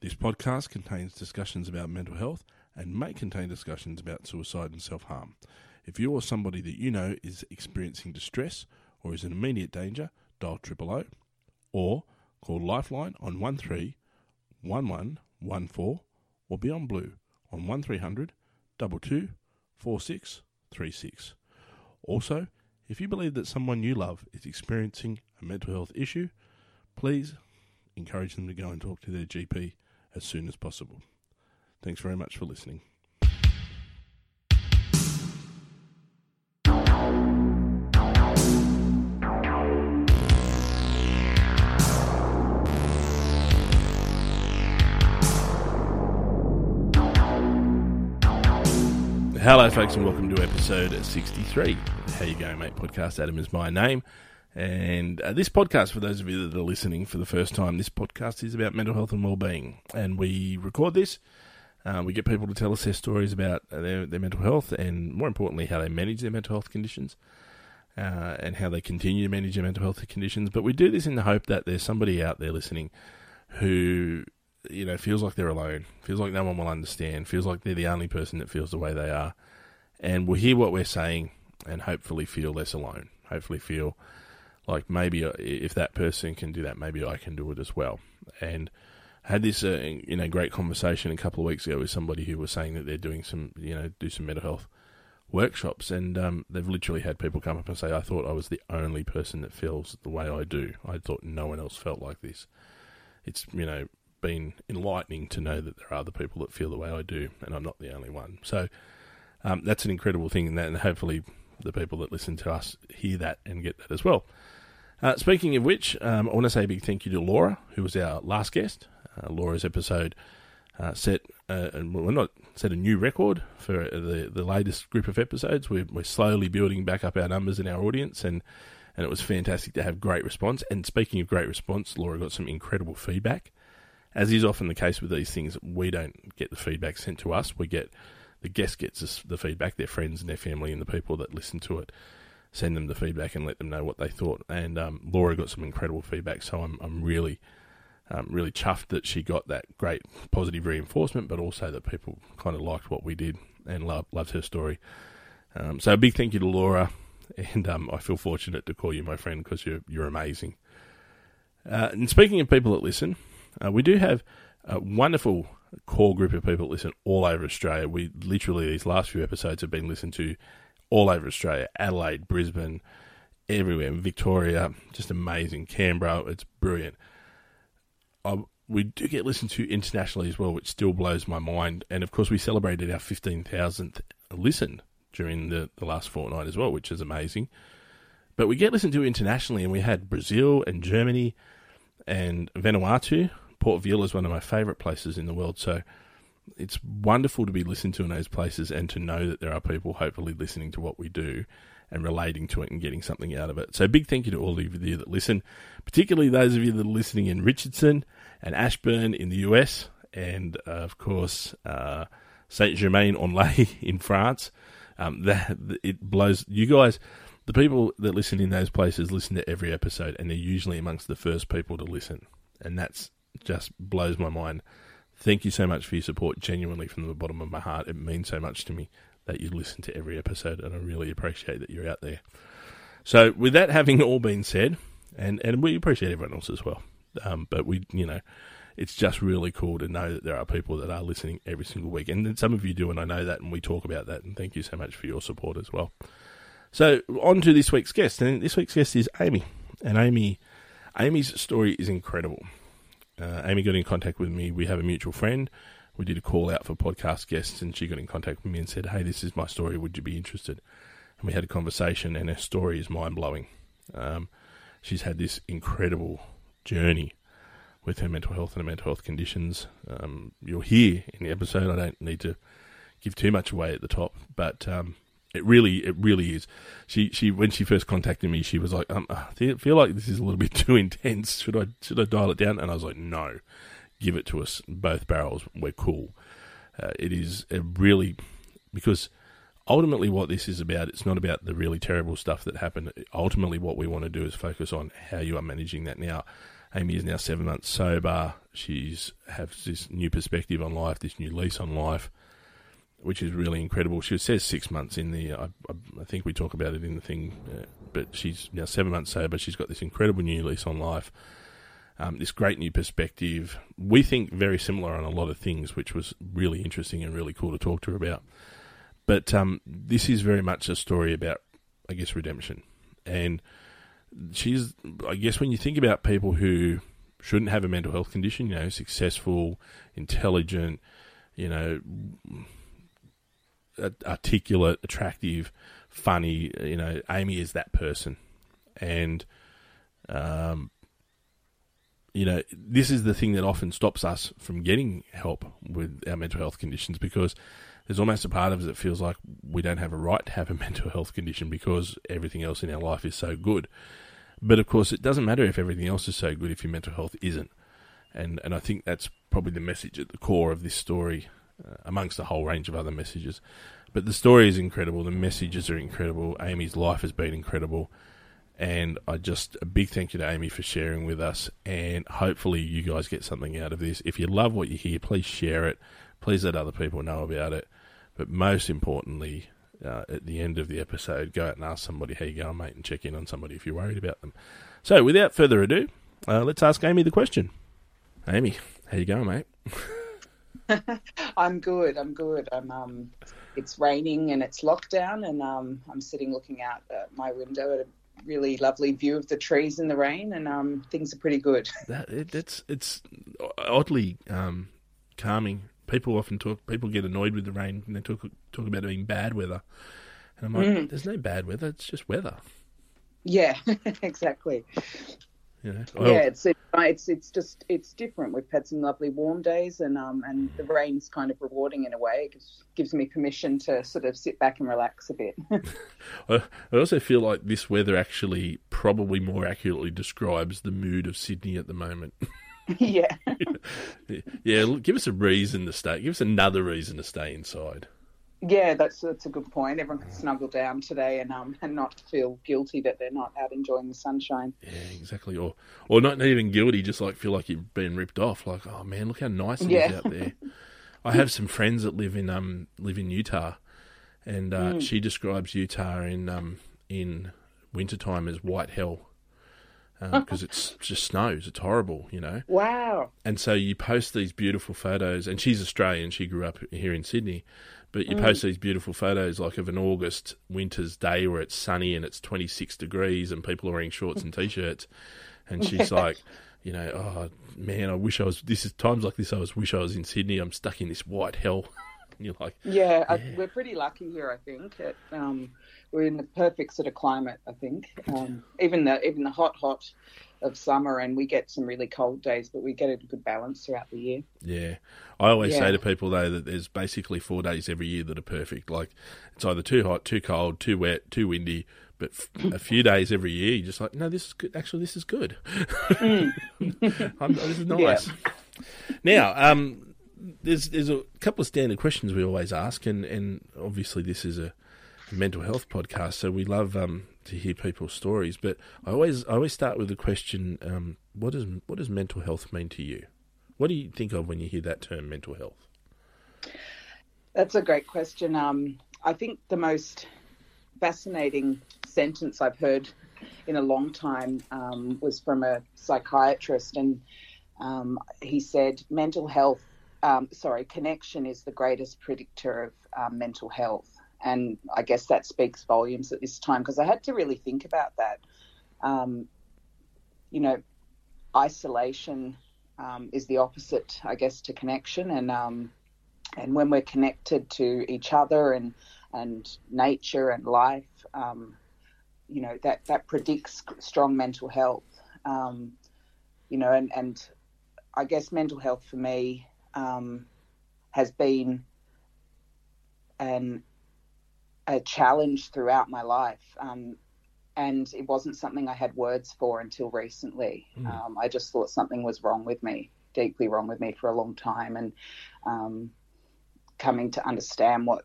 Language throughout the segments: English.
This podcast contains discussions about mental health and may contain discussions about suicide and self harm. If you or somebody that you know is experiencing distress or is in immediate danger, dial triple O or call Lifeline on 131114 or Beyond Blue on 1300 22 4636. Also, if you believe that someone you love is experiencing a mental health issue, please encourage them to go and talk to their GP as soon as possible. Thanks very much for listening. Hello, folks, and welcome to episode 63. How you going, mate? Podcast Adam is my name. And uh, this podcast, for those of you that are listening for the first time, this podcast is about mental health and well-being. And we record this. Uh, we get people to tell us their stories about their, their mental health and, more importantly, how they manage their mental health conditions uh, and how they continue to manage their mental health conditions. But we do this in the hope that there's somebody out there listening who you know, feels like they're alone, feels like no one will understand, feels like they're the only person that feels the way they are, and will hear what we're saying and hopefully feel less alone. Hopefully, feel like maybe if that person can do that, maybe I can do it as well. And I had this, uh, you know, great conversation a couple of weeks ago with somebody who was saying that they're doing some, you know, do some mental health workshops, and um, they've literally had people come up and say, "I thought I was the only person that feels the way I do. I thought no one else felt like this." It's you know been enlightening to know that there are other people that feel the way I do, and I'm not the only one. So um, that's an incredible thing, and, that, and hopefully the people that listen to us hear that and get that as well. Uh, speaking of which, um, I want to say a big thank you to Laura, who was our last guest. Uh, Laura's episode uh, set, uh, well, not set a new record for the the latest group of episodes. We're, we're slowly building back up our numbers and our audience, and and it was fantastic to have great response. And speaking of great response, Laura got some incredible feedback. As is often the case with these things, we don't get the feedback sent to us. We get the guest gets the feedback, their friends and their family and the people that listen to it send them the feedback and let them know what they thought. And um, Laura got some incredible feedback, so I'm I'm really um, really chuffed that she got that great positive reinforcement, but also that people kind of liked what we did and loved loved her story. Um, so a big thank you to Laura, and um, I feel fortunate to call you my friend because you're you're amazing. Uh, and speaking of people that listen, uh, we do have a wonderful core group of people that listen all over Australia. We literally these last few episodes have been listened to all over Australia, Adelaide, Brisbane, everywhere, Victoria, just amazing. Canberra, it's brilliant. I, we do get listened to internationally as well, which still blows my mind. And of course, we celebrated our 15,000th listen during the, the last fortnight as well, which is amazing. But we get listened to internationally, and we had Brazil and Germany and Vanuatu. Port Vila is one of my favourite places in the world. So it's wonderful to be listened to in those places and to know that there are people hopefully listening to what we do and relating to it and getting something out of it. So big thank you to all of you that listen, particularly those of you that are listening in Richardson and Ashburn in the US, and uh, of course uh, Saint Germain en Laye in France. Um, that it blows you guys. The people that listen in those places listen to every episode, and they're usually amongst the first people to listen, and that's just blows my mind Thank you so much for your support, genuinely from the bottom of my heart. It means so much to me that you listen to every episode, and I really appreciate that you're out there. So, with that having all been said, and, and we appreciate everyone else as well, um, but we, you know, it's just really cool to know that there are people that are listening every single week, and some of you do, and I know that, and we talk about that, and thank you so much for your support as well. So, on to this week's guest, and this week's guest is Amy, and Amy, Amy's story is incredible uh, Amy got in contact with me. We have a mutual friend. We did a call out for podcast guests, and she got in contact with me and said, "Hey, this is my story. Would you be interested?" And we had a conversation, and her story is mind blowing. Um, she's had this incredible journey with her mental health and her mental health conditions. Um, you'll hear in the episode. I don't need to give too much away at the top, but um, it really, it really is. She, she, when she first contacted me, she was like, um, "I feel like this is a little bit too intense. Should I, should I dial it down?" And I was like, "No, give it to us. Both barrels. We're cool." Uh, it is really because ultimately what this is about. It's not about the really terrible stuff that happened. Ultimately, what we want to do is focus on how you are managing that now. Amy is now seven months sober. She's has this new perspective on life, this new lease on life, which is really incredible. She says six months in the. I, I, think we talk about it in the thing, uh, but she's now seven months sober. She's got this incredible new lease on life. Um, this great new perspective. We think very similar on a lot of things, which was really interesting and really cool to talk to her about. But um, this is very much a story about, I guess, redemption. And she's, I guess, when you think about people who shouldn't have a mental health condition, you know, successful, intelligent, you know, articulate, attractive, funny, you know, Amy is that person. And, um, you know, this is the thing that often stops us from getting help with our mental health conditions because there's almost a part of us that feels like we don't have a right to have a mental health condition because everything else in our life is so good. But of course, it doesn't matter if everything else is so good if your mental health isn't. And and I think that's probably the message at the core of this story, uh, amongst a whole range of other messages. But the story is incredible. The messages are incredible. Amy's life has been incredible. And I just a big thank you to Amy for sharing with us. And hopefully, you guys get something out of this. If you love what you hear, please share it. Please let other people know about it. But most importantly, uh, at the end of the episode, go out and ask somebody how you going, mate, and check in on somebody if you're worried about them. So, without further ado, uh, let's ask Amy the question. Amy, how you going, mate? I'm good. I'm good. I'm um, it's raining and it's lockdown, and um, I'm sitting looking out at my window at a really lovely view of the trees in the rain, and um, things are pretty good. That, it, it's it's oddly um, calming people often talk. People get annoyed with the rain and they talk talk about it being bad weather, and I'm like, mm. there's no bad weather. It's just weather. Yeah, exactly. You know, well, yeah, it's, it's it's just it's different. We've had some lovely warm days, and um and the rain's kind of rewarding in a way. It gives, gives me permission to sort of sit back and relax a bit. I also feel like this weather actually probably more accurately describes the mood of Sydney at the moment. yeah. yeah, give us a reason to stay. Give us another reason to stay inside. Yeah, that's that's a good point. Everyone can snuggle down today and um and not feel guilty that they're not out enjoying the sunshine. Yeah, exactly. Or or not even guilty, just like feel like you've been ripped off. Like, oh man, look how nice it yeah. is out there. I have some friends that live in um live in Utah, and uh, mm. she describes Utah in um in wintertime as white hell because um, it's just snows. It's horrible, you know. Wow. And so you post these beautiful photos, and she's Australian. She grew up here in Sydney, but you mm. post these beautiful photos like of an August winter's day where it's sunny and it's 26 degrees and people are wearing shorts and t-shirts, and she's like. You know, oh man, I wish I was. This is times like this. I was wish I was in Sydney. I'm stuck in this white hell. and you're like, yeah, yeah. I, we're pretty lucky here. I think. At, um, we're in the perfect sort of climate, I think. Um, even the even the hot hot of summer, and we get some really cold days, but we get a good balance throughout the year. Yeah, I always yeah. say to people though that there's basically four days every year that are perfect. Like it's either too hot, too cold, too wet, too windy. But a few days every year, you're just like, no, this is good. Actually, this is good. Mm. this is nice. Yeah. Now, um, there's there's a couple of standard questions we always ask, and, and obviously this is a mental health podcast, so we love um, to hear people's stories. But I always I always start with the question: um, What does what does mental health mean to you? What do you think of when you hear that term, mental health? That's a great question. Um, I think the most fascinating sentence I've heard in a long time um, was from a psychiatrist, and um, he said, "Mental health." Um, sorry, connection is the greatest predictor of um, mental health and I guess that speaks volumes at this time because I had to really think about that. Um, you know, isolation um, is the opposite, I guess, to connection, and um, and when we're connected to each other and and nature and life, um, you know that that predicts strong mental health. Um, you know, and and I guess mental health for me um, has been an a challenge throughout my life. Um, and it wasn't something I had words for until recently. Mm. Um, I just thought something was wrong with me, deeply wrong with me for a long time. And um, coming to understand what,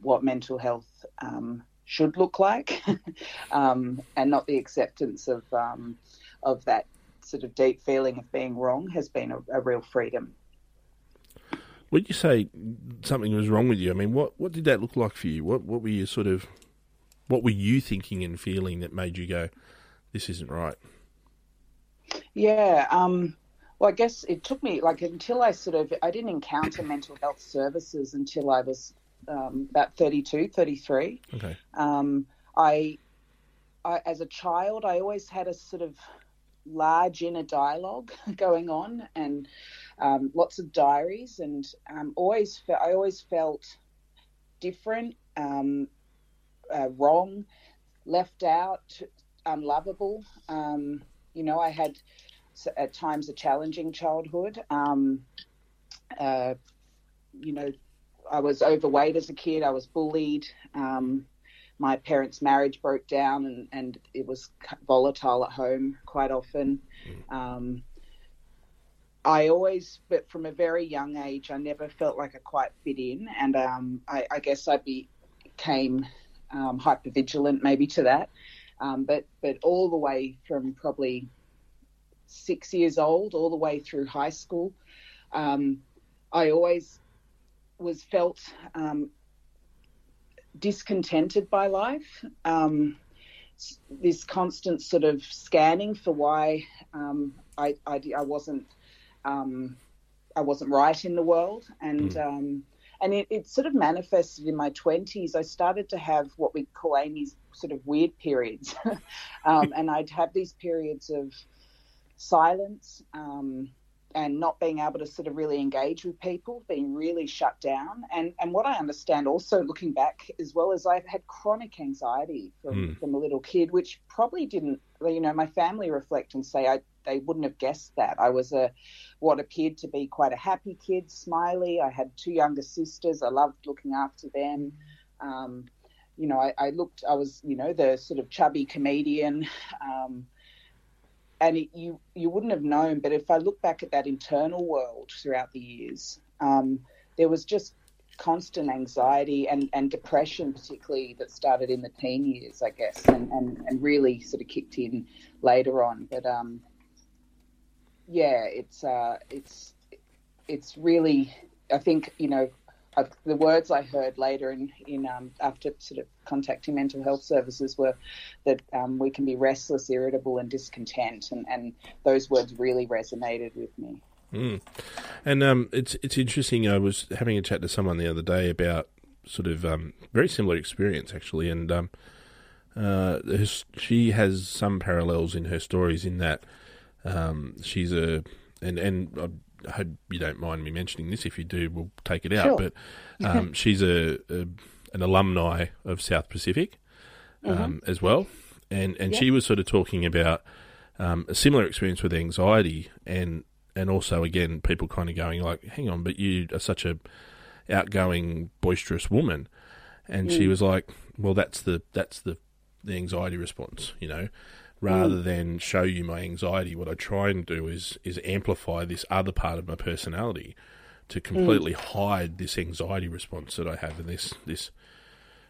what mental health um, should look like um, and not the acceptance of, um, of that sort of deep feeling of being wrong has been a, a real freedom. When you say something was wrong with you, I mean, what what did that look like for you? What what were you sort of, what were you thinking and feeling that made you go, this isn't right? Yeah, um, well, I guess it took me like until I sort of I didn't encounter mental health services until I was um, about 32, 33. Okay. Um, I, I, as a child, I always had a sort of large inner dialogue going on and um, lots of diaries, and um, always fe- I always felt different, um, uh, wrong, left out, unlovable. Um, you know, I had at times a challenging childhood. Um, uh, you know, I was overweight as a kid. I was bullied. Um, my parents' marriage broke down, and, and it was volatile at home quite often. Um, I always, but from a very young age, I never felt like I quite fit in, and um, I, I, guess I became um, hyper vigilant, maybe to that. Um, but but all the way from probably six years old, all the way through high school, um, I always was felt um, discontented by life. Um, this constant sort of scanning for why um, I, I, I, wasn't um, I wasn't right in the world, and mm. and it, it, sort of manifested in my twenties. I started to have what we call Amy's sort of weird periods, um, and I'd have these periods of silence. Um, and not being able to sort of really engage with people, being really shut down. And and what I understand also looking back as well is I've had chronic anxiety from, mm. from a little kid, which probably didn't you know, my family reflect and say I they wouldn't have guessed that. I was a what appeared to be quite a happy kid, smiley. I had two younger sisters. I loved looking after them. Um, you know, I, I, looked, I was, you know, the sort of chubby comedian. Um, and it, you you wouldn't have known. But if I look back at that internal world throughout the years, um, there was just constant anxiety and, and depression, particularly that started in the teen years, I guess, and, and, and really sort of kicked in later on. But um, yeah, it's uh, it's it's really I think you know The words I heard later in, in um, after sort of contacting mental health services were that um, we can be restless, irritable, and discontent, and, and those words really resonated with me. Mm. And um, it's it's interesting. I was having a chat to someone the other day about sort of um, very similar experience actually, and um, uh, she has some parallels in her stories in that um, she's a and and I hope you don't mind me mentioning this. If you do, we'll take it out. Sure. But um, she's a, a, an alumni of South Pacific um, mm-hmm. as well, and and yep. she was sort of talking about um, a similar experience with anxiety, and and also again people kind of going like, "Hang on, but you are such a outgoing, boisterous woman," and mm. she was like, "Well, that's the that's the the anxiety response, you know." Rather mm. than show you my anxiety. What I try and do is is amplify this other part of my personality to mm. completely mm. hide this anxiety response that I have and this this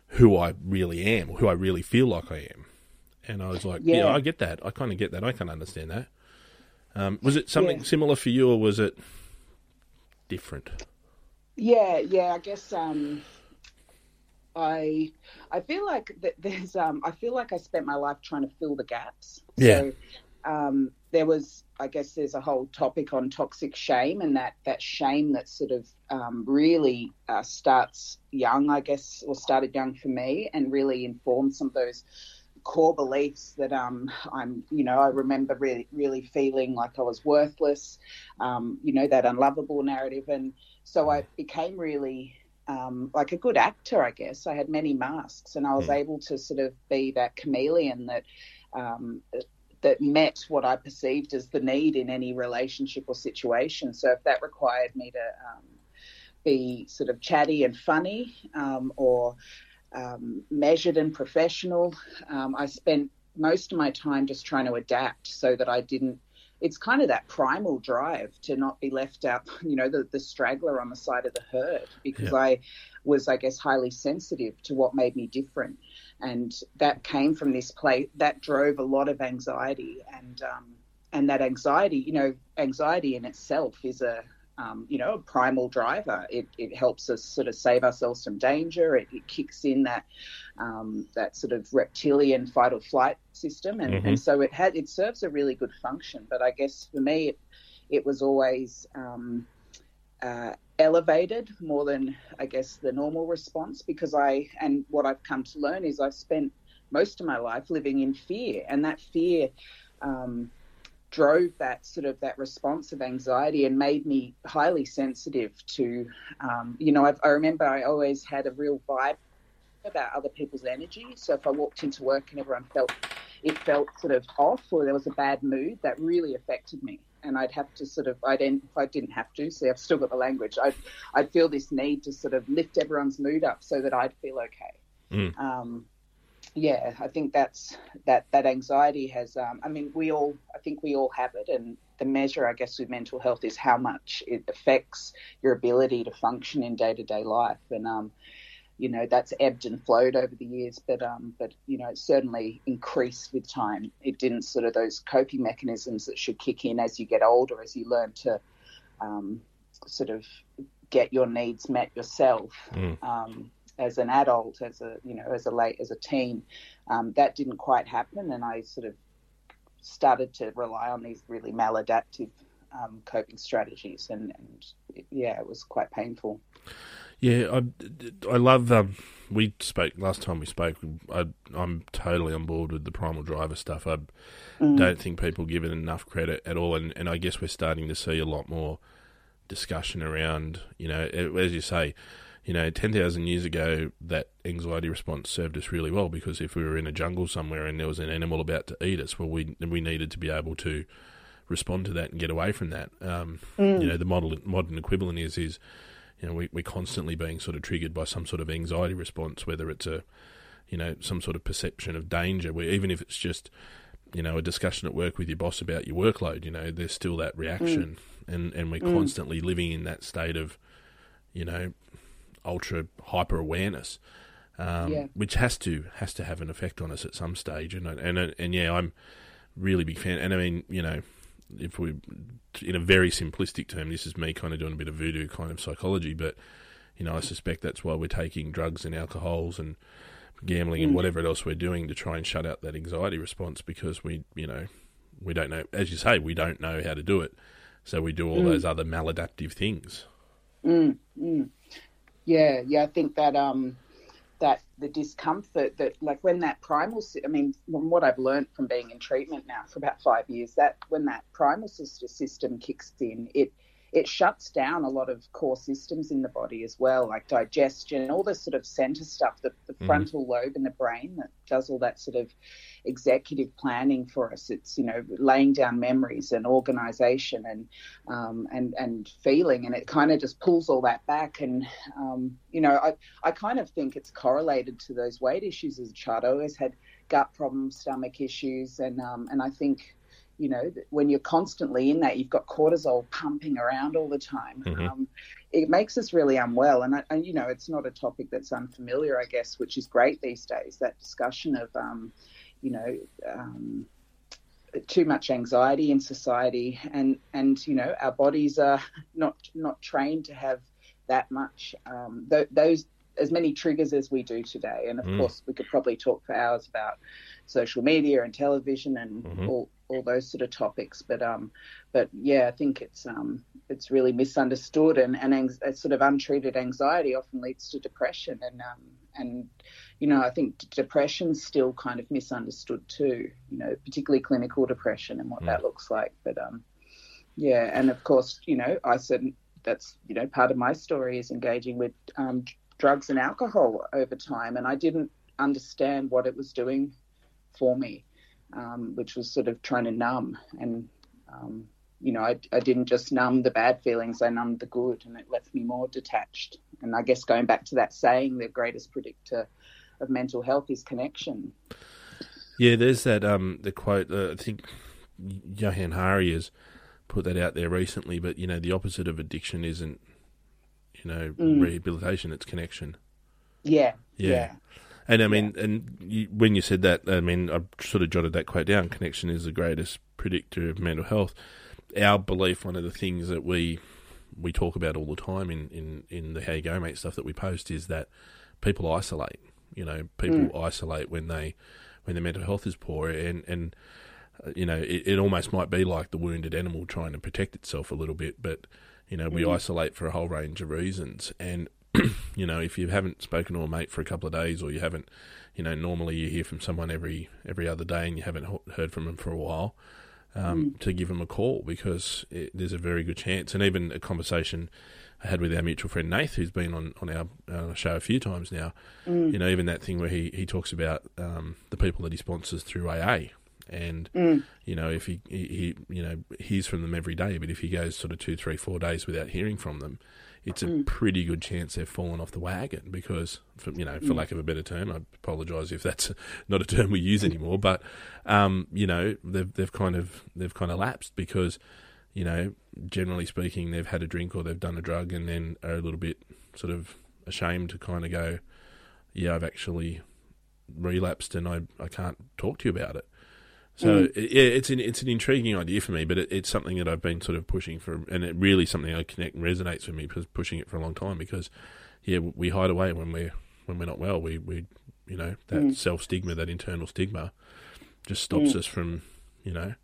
who I really am, who I really feel like I am. And I was like, yeah, yeah I get that. I kind of get that. I can understand that. Um, was it something yeah. similar for you, or was it different? Yeah, yeah. I guess um, I I feel like that there's um I feel like I spent my life trying to fill the gaps. Yeah. So, um, there was I guess there's a whole topic on toxic shame and that that shame that sort of um, really uh, starts young I guess or started young for me and really informed some of those core beliefs that um, I'm, you know, I remember really, really feeling like I was worthless, um, you know, that unlovable narrative. And so I became really um, like a good actor, I guess. I had many masks, and I was mm. able to sort of be that chameleon that um, that met what I perceived as the need in any relationship or situation. So if that required me to um, be sort of chatty and funny, um, or um, measured and professional, um, I spent most of my time just trying to adapt so that I didn't it's kind of that primal drive to not be left out, you know, the, the straggler on the side of the herd because yeah. I was, I guess, highly sensitive to what made me different. And that came from this place that drove a lot of anxiety and, um, and that anxiety, you know, anxiety in itself is a um, you know, a primal driver. It, it helps us sort of save ourselves from danger. It, it kicks in that um, that sort of reptilian fight or flight system, and, mm-hmm. and so it had it serves a really good function. But I guess for me, it, it was always um, uh, elevated more than I guess the normal response because I and what I've come to learn is I've spent most of my life living in fear, and that fear. Um, drove that sort of that response of anxiety and made me highly sensitive to, um, you know, I've, i remember I always had a real vibe about other people's energy. So if I walked into work and everyone felt it felt sort of off or there was a bad mood, that really affected me. And I'd have to sort of, I'd end, if I didn't have to, see, I've still got the language. I'd, I'd feel this need to sort of lift everyone's mood up so that I'd feel okay. Mm. Um, yeah, I think that's that that anxiety has. Um, I mean, we all. I think we all have it, and the measure, I guess, with mental health is how much it affects your ability to function in day to day life, and um, you know that's ebbed and flowed over the years, but um, but you know, it certainly increased with time. It didn't sort of those coping mechanisms that should kick in as you get older, as you learn to um, sort of get your needs met yourself. Mm. Um, as an adult, as a you know, as a late as a teen, um, that didn't quite happen, and I sort of started to rely on these really maladaptive um, coping strategies, and, and, yeah, it was quite painful. Yeah, I, I love. Um, we spoke last time we spoke. I, am totally on board with the primal driver stuff. I mm. don't think people give it enough credit at all, and, and I guess we're starting to see a lot more discussion around. You know, as you say, you know, 10,000 years ago, that anxiety response served us really well because if we were in a jungle somewhere and there was an animal about to eat us, well, we, we needed to be able to respond to that and get away from that. Um, mm. You know, the model, modern equivalent is, is you know, we, we're constantly being sort of triggered by some sort of anxiety response, whether it's a, you know, some sort of perception of danger, where even if it's just, you know, a discussion at work with your boss about your workload, you know, there's still that reaction. Mm. And, and we're mm. constantly living in that state of, you know, ultra hyper awareness, um, yeah. which has to has to have an effect on us at some stage. And and and yeah, I'm really big fan. And I mean, you know, if we in a very simplistic term, this is me kind of doing a bit of voodoo kind of psychology, but you know, I suspect that's why we're taking drugs and alcohols and gambling mm. and whatever else we're doing to try and shut out that anxiety response because we, you know, we don't know, as you say, we don't know how to do it. So we do all mm. those other maladaptive things. Mm, mm. Yeah, yeah, I think that um, that the discomfort that like when that primal, I mean, from what I've learned from being in treatment now for about five years, that when that primal sister system kicks in, it it shuts down a lot of core systems in the body as well, like digestion, all the sort of center stuff, the, the mm. frontal lobe in the brain that does all that sort of executive planning for us. It's you know laying down memories and organization and um, and and feeling, and it kind of just pulls all that back. And um, you know, I I kind of think it's correlated to those weight issues as a child. I always had gut problems, stomach issues, and um, and I think you know, when you're constantly in that, you've got cortisol pumping around all the time. Mm-hmm. Um, it makes us really unwell. And, I, and, you know, it's not a topic that's unfamiliar, I guess, which is great these days. That discussion of, um, you know, um, too much anxiety in society, and and you know, our bodies are not not trained to have that much um, th- those as many triggers as we do today. And of mm. course, we could probably talk for hours about social media and television and mm-hmm. all, all those sort of topics. But um, but yeah, I think it's um, it's really misunderstood, and and ang- sort of untreated anxiety often leads to depression, and um, and you know I think depression's still kind of misunderstood too. You know, particularly clinical depression and what mm. that looks like. But um, yeah, and of course, you know, I said that's you know part of my story is engaging with um, drugs and alcohol over time, and I didn't understand what it was doing for me, um, which was sort of trying to numb. And, um, you know, I, I, didn't just numb the bad feelings, I numbed the good, and it left me more detached. And I guess going back to that saying, the greatest predictor of mental health is connection. Yeah, there's that um, the quote. Uh, I think Johann Hari has put that out there recently. But you know, the opposite of addiction isn't you know mm. rehabilitation; it's connection. Yeah, yeah, yeah. And I mean, yeah. and you, when you said that, I mean, I sort of jotted that quote down. Connection is the greatest predictor of mental health. Our belief, one of the things that we we talk about all the time in, in, in the How You Go Mate stuff that we post is that people isolate. You know, people mm. isolate when they when their mental health is poor, and and uh, you know, it, it, almost might be like the wounded animal trying to protect itself a little bit, but you know, we mm. isolate for a whole range of reasons, and you know, if you haven't spoken to a mate for a couple of days, or you haven't, you know, normally you hear from someone every every other day, and you haven't heard from them for a while, um, mm. to give them a call because it, there's a very good chance, and even a conversation I had with our mutual friend Nath, who's been on on our, uh, show a few times now. Mm. You know, even that thing where he he talks about um, the people that he sponsors through AA. And mm. you know, if he, he, he, you know, hears from them every day, but if he goes sort of two, three, four days without hearing from them, it's a mm. pretty good chance they've fallen off the wagon because, for, you know, for mm. lack of a better term, I apologise if that's not a term we use anymore, but um, you know, they've they've kind of they've kind of lapsed because, you know, generally speaking, they've had a drink or they've done a drug and then are a little bit sort of ashamed to kind of go, yeah, I've actually relapsed and I I can't talk to you about it. So mm. yeah, it's an it's an intriguing idea for me, but it, it's something that I've been sort of pushing for, and it really something I connect and resonates with me because pushing it for a long time. Because yeah, we hide away when we're when we're not well. We we you know that mm. self stigma, that internal stigma, just stops mm. us from you know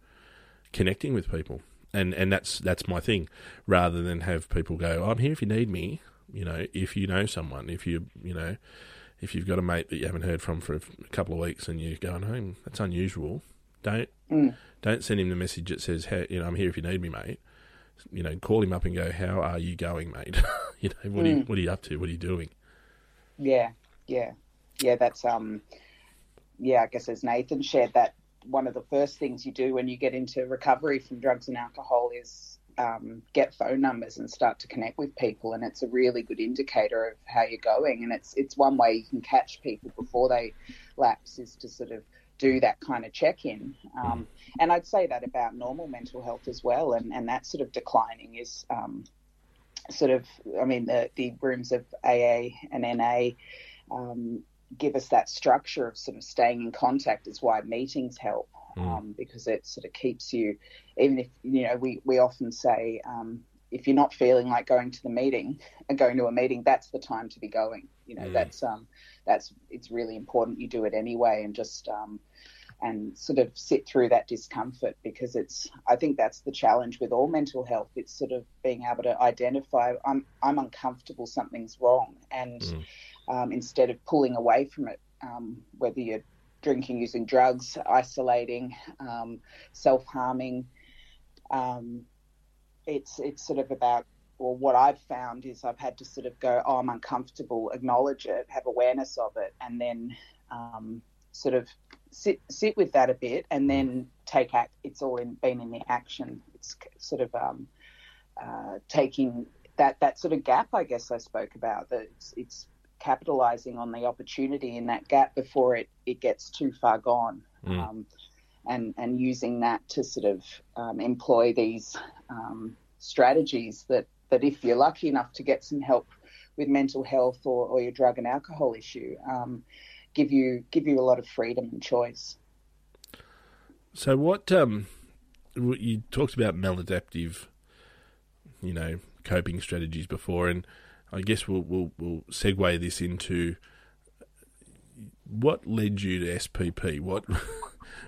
connecting with people, and and that's that's my thing. Rather than have people go, "I'm here if you need me," you know, if you know someone, if you you know. If you've got a mate that you haven't heard from for a couple of weeks and you're going home, that's unusual don't mm. don't send him the message that says, hey, you know, I'm here if you need me, mate. You know, call him up and go, how are you going, mate? you know, what mm. are you what are you up to? What are you doing? Yeah, yeah, yeah. That's um, yeah. I guess as Nathan shared that one of the first things you do when you get into recovery from drugs and alcohol is um, get phone numbers and start to connect with people, and it's a really good indicator of how you're going. And it's it's one way you can catch people before they lapse is to sort of do that kind of check in. Um, and I'd say that about normal mental health as well, and, and that sort of declining is um, sort of, I mean, the, the rooms of AA and NA um, give us that structure of sort of staying in contact, is why meetings help. Mm. Um, because it sort of keeps you, even if you know, we we often say um, if you're not feeling like going to the meeting and going to a meeting, that's the time to be going. You know, mm. that's um, that's it's really important you do it anyway, and just um, and sort of sit through that discomfort because it's I think that's the challenge with all mental health. It's sort of being able to identify I'm I'm uncomfortable, something's wrong, and mm. um, instead of pulling away from it, um, whether you're drinking, using drugs, isolating, um, self harming, um, it's it's sort of about or what I've found is I've had to sort of go, oh, I'm uncomfortable, acknowledge it, have awareness of it, and then um, sort of sit sit with that a bit and then take act. It's all in, been in the action. It's sort of um, uh, taking that that sort of gap. I guess I spoke about that. It's, it's capitalizing on the opportunity in that gap before it it gets too far gone. Mm. Um, and and using that to sort of um, employ these um, strategies that that if you're lucky enough to get some help with mental health or, or your drug and alcohol issue, um, give you give you a lot of freedom and choice. So what um, you talked about maladaptive, you know, coping strategies before, and I guess we'll we'll, we'll segue this into what led you to SPP. What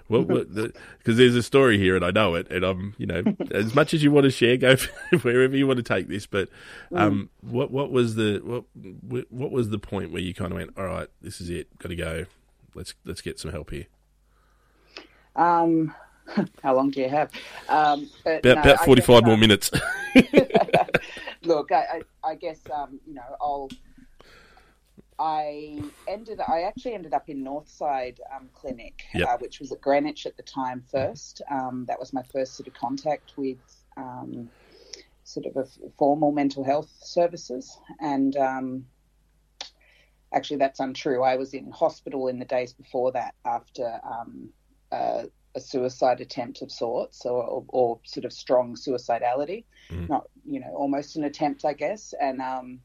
What? Because the, there's a story here, and I know it, and I'm, you know, as much as you want to share, go wherever you want to take this. But um, mm. what what was the what what was the point where you kind of went, all right, this is it, got to go, let's let's get some help here. Um, how long do you have? Um, about, no, about forty five more um, minutes. look, I, I, I guess um, you know I'll I ended. I actually ended up in Northside um, Clinic, yep. uh, which was at Greenwich at the time. First, um, that was my first sort of contact with um, sort of a formal mental health services, and um, actually, that's untrue. I was in hospital in the days before that after um, uh, a suicide attempt of sorts, or, or, or sort of strong suicidality. Mm. Not, you know, almost an attempt, I guess, and um,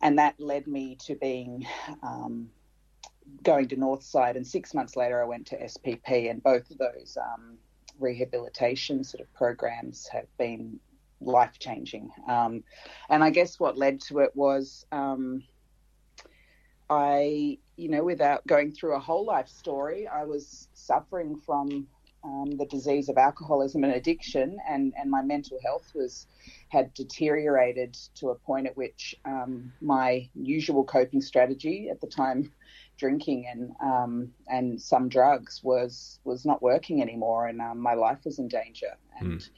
and that led me to being um, going to Northside, and six months later I went to SPP, and both of those um, rehabilitation sort of programs have been life changing. Um, and I guess what led to it was um, I, you know, without going through a whole life story, I was suffering from um, the disease of alcoholism and addiction, and, and my mental health was had deteriorated to a point at which um, my usual coping strategy at the time, drinking and um, and some drugs, was was not working anymore, and um, my life was in danger. And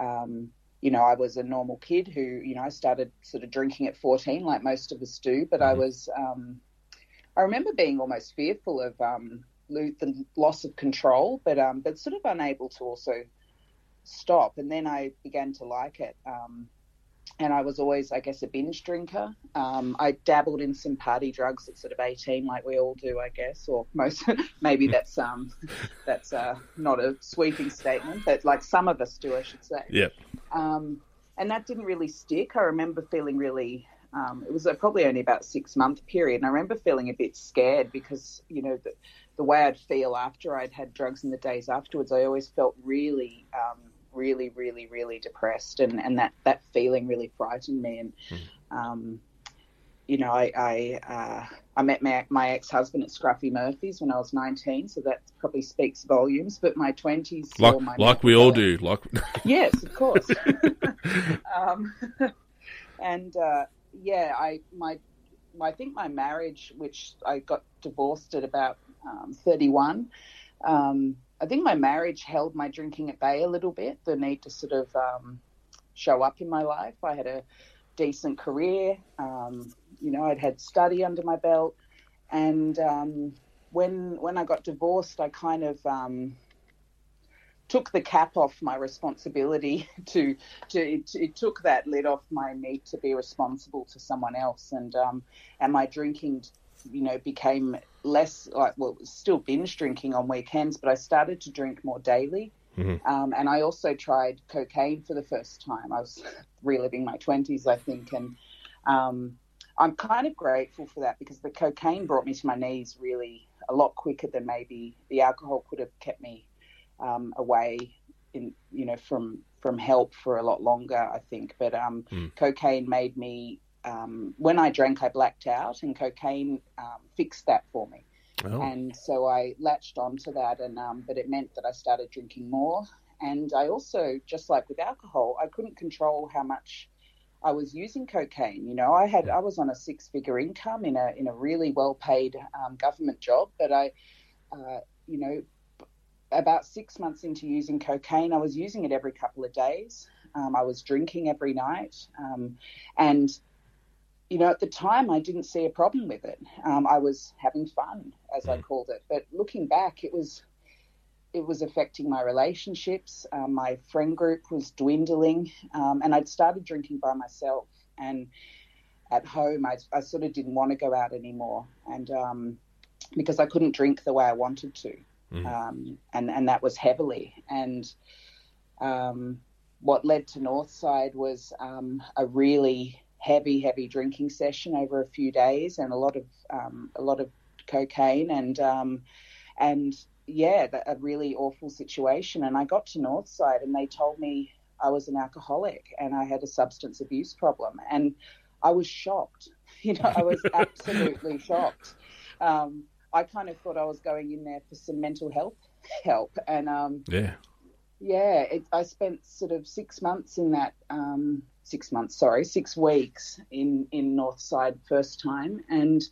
mm. you know, I was a normal kid who, you know, I started sort of drinking at 14, like most of us do, but mm. I mm-hmm. was. Um, I remember being almost fearful of the loss of control, but um, but sort of unable to also stop. And then I began to like it. Um, and I was always, I guess, a binge drinker. Um, I dabbled in some party drugs at sort of 18, like we all do, I guess, or most. maybe that's um, that's uh, not a sweeping statement, but like some of us do, I should say. Yeah. Um, and that didn't really stick. I remember feeling really um, it was a, probably only about six month period, and I remember feeling a bit scared because you know the, the way I'd feel after I'd had drugs in the days afterwards, I always felt really, um, really, really, really depressed, and, and that that feeling really frightened me. And mm. um, you know, I I, uh, I met my, my ex husband at Scruffy Murphy's when I was nineteen, so that probably speaks volumes. But my twenties, like like we all do, like yes, of course. um, and uh, yeah, I my I think my marriage, which I got divorced at about um, 31, um, I think my marriage held my drinking at bay a little bit. The need to sort of um, show up in my life. I had a decent career. Um, you know, I'd had study under my belt, and um, when when I got divorced, I kind of um, took the cap off my responsibility to to it, it, took that lid off my need to be responsible to someone else and um and my drinking you know became less like well still binge drinking on weekends but I started to drink more daily mm-hmm. um, and I also tried cocaine for the first time I was reliving my 20s I think and um, I'm kind of grateful for that because the cocaine brought me to my knees really a lot quicker than maybe the alcohol could have kept me um, away in you know from from help for a lot longer I think but um, mm. cocaine made me um, when I drank I blacked out and cocaine um, fixed that for me oh. and so I latched onto that and um, but it meant that I started drinking more and I also just like with alcohol I couldn't control how much I was using cocaine. You know, I had I was on a six figure income in a in a really well paid um, government job, but I, uh, you know, about six months into using cocaine, I was using it every couple of days. Um, I was drinking every night. Um, and, you know, at the time, I didn't see a problem with it. Um, I was having fun, as I mm. called it. But looking back, it was. It was affecting my relationships. Um, my friend group was dwindling, um, and I'd started drinking by myself. And at home, I, I sort of didn't want to go out anymore, and um, because I couldn't drink the way I wanted to mm. um, and and that was heavily. And um, what led to Northside was um, a really heavy, heavy drinking session over a few days, and a lot of um, a lot of cocaine, and um, and yeah, a really awful situation. And I got to Northside, and they told me I was an alcoholic and I had a substance abuse problem, and I was shocked. You know, I was absolutely shocked. Um, I kind of thought I was going in there for some mental health help, and um, yeah, yeah, it, I spent sort of six months in that. Um, six months, sorry, six weeks in in Northside first time, and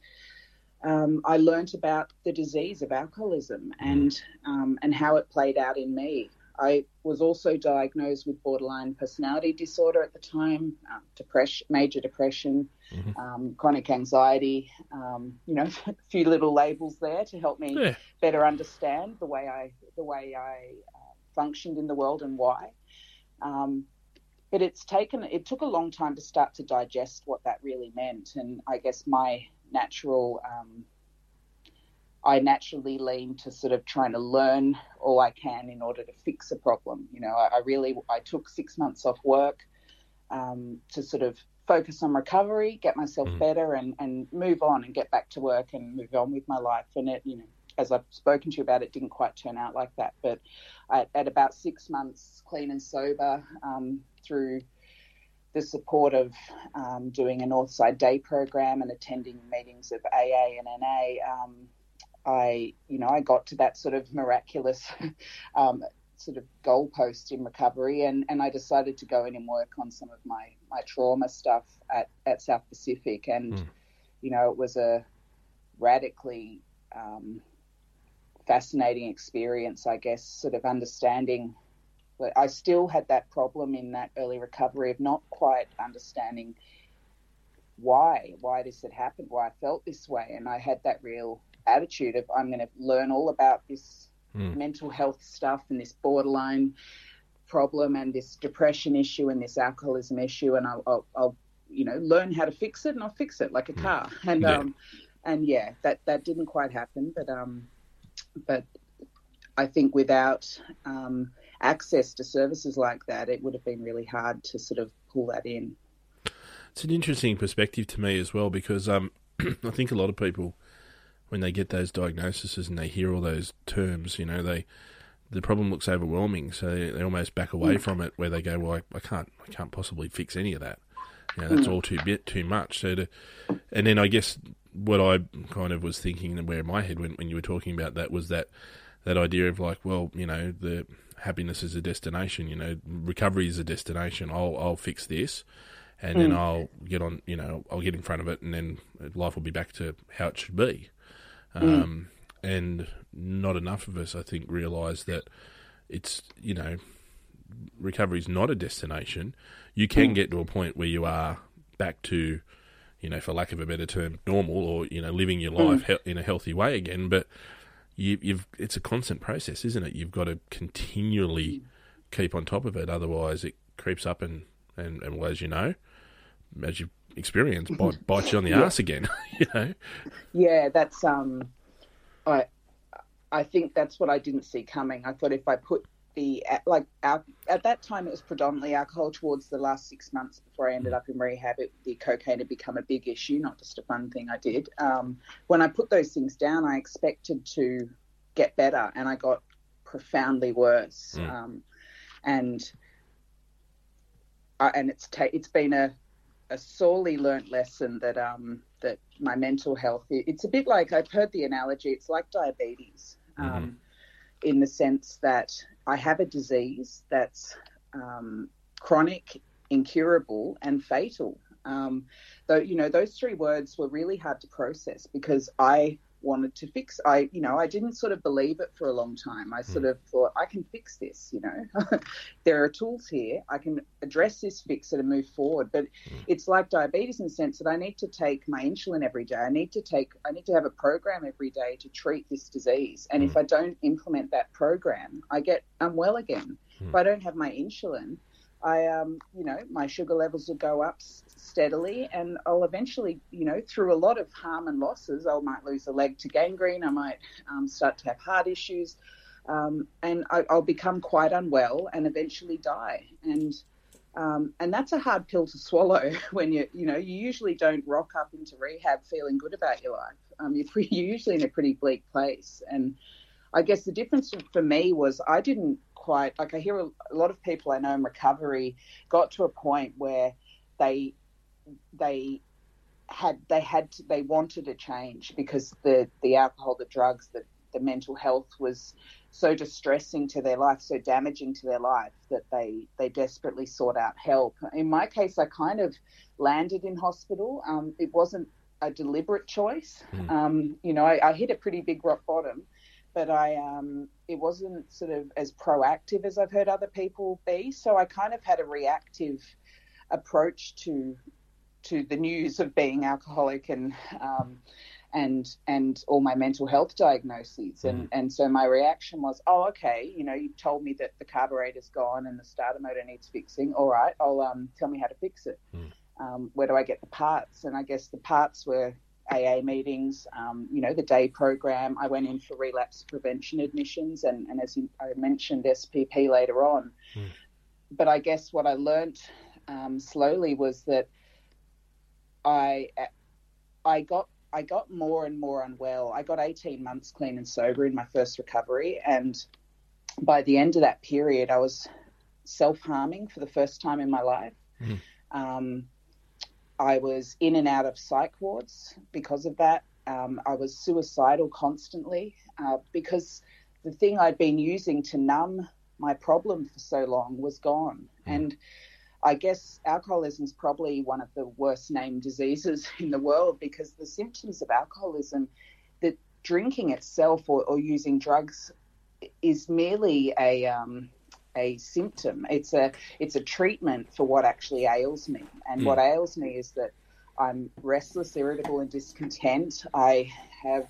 um, I learnt about the disease of alcoholism and um, and how it played out in me. I was also diagnosed with borderline personality disorder at the time, uh, depression, major depression, mm-hmm. um, chronic anxiety. Um, you know, a few little labels there to help me yeah. better understand the way I the way I functioned in the world and why. Um, but it's taken it took a long time to start to digest what that really meant, and I guess my natural um, I naturally lean to sort of trying to learn all I can in order to fix a problem. You know, I, I really I took six months off work um, to sort of focus on recovery, get myself mm. better, and and move on and get back to work and move on with my life. And it, you know, as I've spoken to you about, it didn't quite turn out like that. But at, at about six months clean and sober um, through the support of um, doing a Northside Day program and attending meetings of AA and NA, um, I, you know, I got to that sort of miraculous um, sort of goalpost in recovery, and, and I decided to go in and work on some of my, my trauma stuff at, at South Pacific, and mm. you know, it was a radically um, fascinating experience, I guess, sort of understanding. But I still had that problem in that early recovery of not quite understanding why, why this had happened, why I felt this way, and I had that real attitude of I'm going to learn all about this mm. mental health stuff and this borderline problem and this depression issue and this alcoholism issue, and I'll, I'll, I'll you know learn how to fix it and I'll fix it like a hmm. car. And yeah. um, and yeah, that that didn't quite happen, but um, but I think without um, access to services like that, it would have been really hard to sort of pull that in. It's an interesting perspective to me as well because um, I think a lot of people, when they get those diagnoses and they hear all those terms, you know, they the problem looks overwhelming, so they almost back away mm. from it, where they go, "Well, I, I, can't, I can't possibly fix any of that. You know, that's mm. all too bit too much." So, to, and then I guess what I kind of was thinking and where my head went when you were talking about that was that that idea of like, well, you know, the happiness is a destination. You know, recovery is a destination. I'll I'll fix this, and mm. then I'll get on. You know, I'll get in front of it, and then life will be back to how it should be. Mm. Um, and not enough of us, I think, realise that it's you know, recovery is not a destination. You can mm. get to a point where you are back to you know, for lack of a better term, normal or you know, living your life mm. he- in a healthy way again. But you, have it's a constant process, isn't it? You've got to continually keep on top of it, otherwise it creeps up and and, and well, as you know, as you experience, experienced, bite, bites you on the yeah. ass again. you know. Yeah, that's um, I I think that's what I didn't see coming. I thought if I put the like at that time it was predominantly alcohol. Towards the last six months before I ended up in rehab, it, the cocaine had become a big issue, not just a fun thing I did. Um, when I put those things down, I expected to get better, and I got profoundly worse. Mm. Um, and and it's ta- it's been a a sorely learnt lesson that um that my mental health it's a bit like I've heard the analogy it's like diabetes mm-hmm. In the sense that I have a disease that's um, chronic, incurable, and fatal. Um, though you know those three words were really hard to process because I wanted to fix. I, you know, I didn't sort of believe it for a long time. I sort mm. of thought I can fix this. You know, there are tools here. I can address this, fix it, and move forward. But mm. it's like diabetes in the sense that I need to take my insulin every day. I need to take. I need to have a program every day to treat this disease. And mm. if I don't implement that program, I get unwell again. If I don't have my insulin, I, um, you know, my sugar levels will go up steadily, and I'll eventually, you know, through a lot of harm and losses, I might lose a leg to gangrene, I might um, start to have heart issues, um, and I, will become quite unwell and eventually die. And um, and that's a hard pill to swallow when you, you know, you usually don't rock up into rehab feeling good about your life. Um, you're, pretty, you're usually in a pretty bleak place, and I guess the difference for me was I didn't quite like I hear a, a lot of people I know in recovery got to a point where they they had they had to, they wanted a change because the the alcohol, the drugs, the the mental health was so distressing to their life, so damaging to their life that they they desperately sought out help. In my case, I kind of landed in hospital. Um, it wasn't a deliberate choice. Mm. Um, you know, I, I, hit a pretty big rock bottom, but I um, it wasn't sort of as proactive as I've heard other people be. So I kind of had a reactive approach to to the news of being alcoholic and um, and and all my mental health diagnoses and mm. and so my reaction was oh okay you know you told me that the carburetor's gone and the starter motor needs fixing all right I'll um, tell me how to fix it mm. um, where do I get the parts and I guess the parts were AA meetings, um, you know, the day program. I went in for relapse prevention admissions, and, and as you, I mentioned, SPP later on. Mm. But I guess what I learnt um, slowly was that I I got I got more and more unwell. I got 18 months clean and sober in my first recovery, and by the end of that period, I was self harming for the first time in my life. Mm. Um, I was in and out of psych wards because of that. Um, I was suicidal constantly uh, because the thing I'd been using to numb my problem for so long was gone. Mm. And I guess alcoholism is probably one of the worst named diseases in the world because the symptoms of alcoholism, that drinking itself or, or using drugs is merely a um, a symptom. It's a it's a treatment for what actually ails me, and mm. what ails me is that I'm restless, irritable, and discontent. I have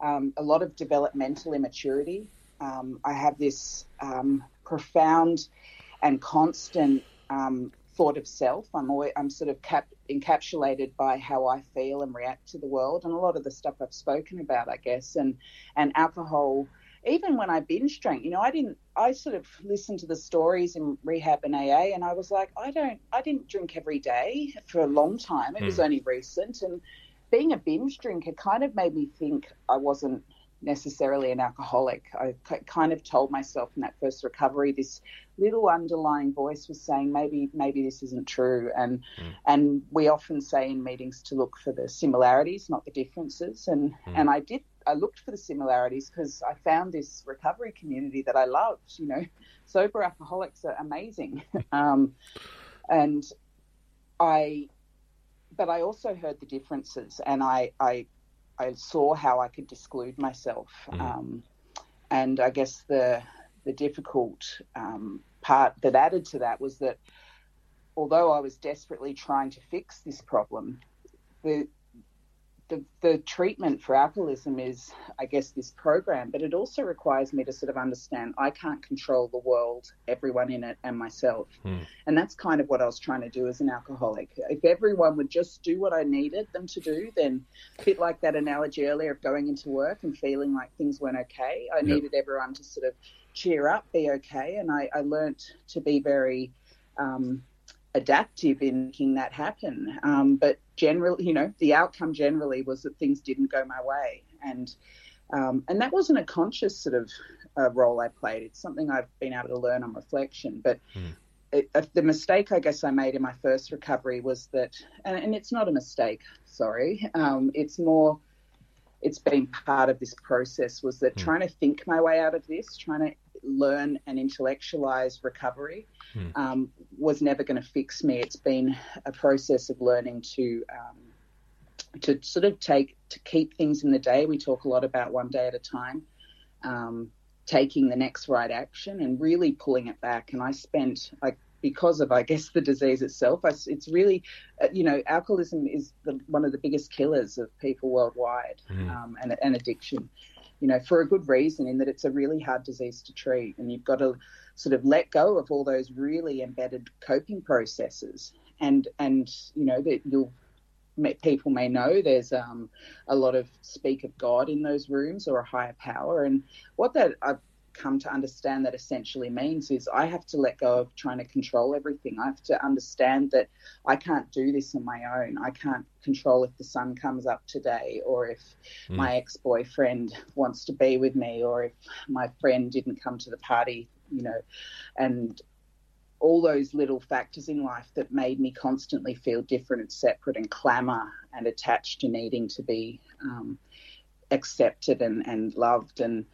um, a lot of developmental immaturity. Um, I have this um, profound and constant um, thought of self. I'm always, I'm sort of cap, encapsulated by how I feel and react to the world, and a lot of the stuff I've spoken about, I guess, and and alcohol even when I binge drank, you know, I didn't, I sort of listened to the stories in rehab and AA, and I was like, I don't, I didn't drink every day for a long time. It mm. was hmm. only recent. And being a binge drinker kind of made me think I wasn't necessarily an alcoholic. I kind of told myself in that first recovery, this little underlying voice was saying maybe maybe this isn't true, and mm. and we often say in meetings to look for the similarities, not the differences, and mm. and I did I looked for the similarities because I found this recovery community that I loved. You know, sober alcoholics are amazing, um, and I, but I also heard the differences, and I I, I saw how I could disclude myself, mm. um, and I guess the the difficult um, part that added to that was that although I was desperately trying to fix this problem, the the, the treatment for alcoholism is, I guess, this program, but it also requires me to sort of understand I can't control the world, everyone in it, and myself. Hmm. And that's kind of what I was trying to do as an alcoholic. If everyone would just do what I needed them to do, then a bit like that analogy earlier of going into work and feeling like things weren't okay, I yep. needed everyone to sort of cheer up, be okay. And I, I learned to be very. Um, adaptive in making that happen. Um, but generally, you know, the outcome generally was that things didn't go my way, and um, and that wasn't a conscious sort of uh, role I played. It's something I've been able to learn on reflection. But mm. it, uh, the mistake I guess I made in my first recovery was that, and, and it's not a mistake. Sorry, um, it's more. It's been part of this process was that mm. trying to think my way out of this, trying to learn and intellectualize recovery hmm. um, was never going to fix me. It's been a process of learning to um, to sort of take to keep things in the day. We talk a lot about one day at a time, um, taking the next right action and really pulling it back. And I spent like because of I guess the disease itself. I, it's really, uh, you know, alcoholism is the, one of the biggest killers of people worldwide, mm. um, and, and addiction you know, for a good reason in that it's a really hard disease to treat and you've got to sort of let go of all those really embedded coping processes. And and you know that you'll people may know there's um, a lot of speak of God in those rooms or a higher power. And what that I've come to understand that essentially means is I have to let go of trying to control everything. I have to understand that I can't do this on my own. I can't control if the sun comes up today or if mm. my ex boyfriend wants to be with me or if my friend didn't come to the party, you know, and all those little factors in life that made me constantly feel different and separate and clamour and attached to needing to be um, accepted and, and loved and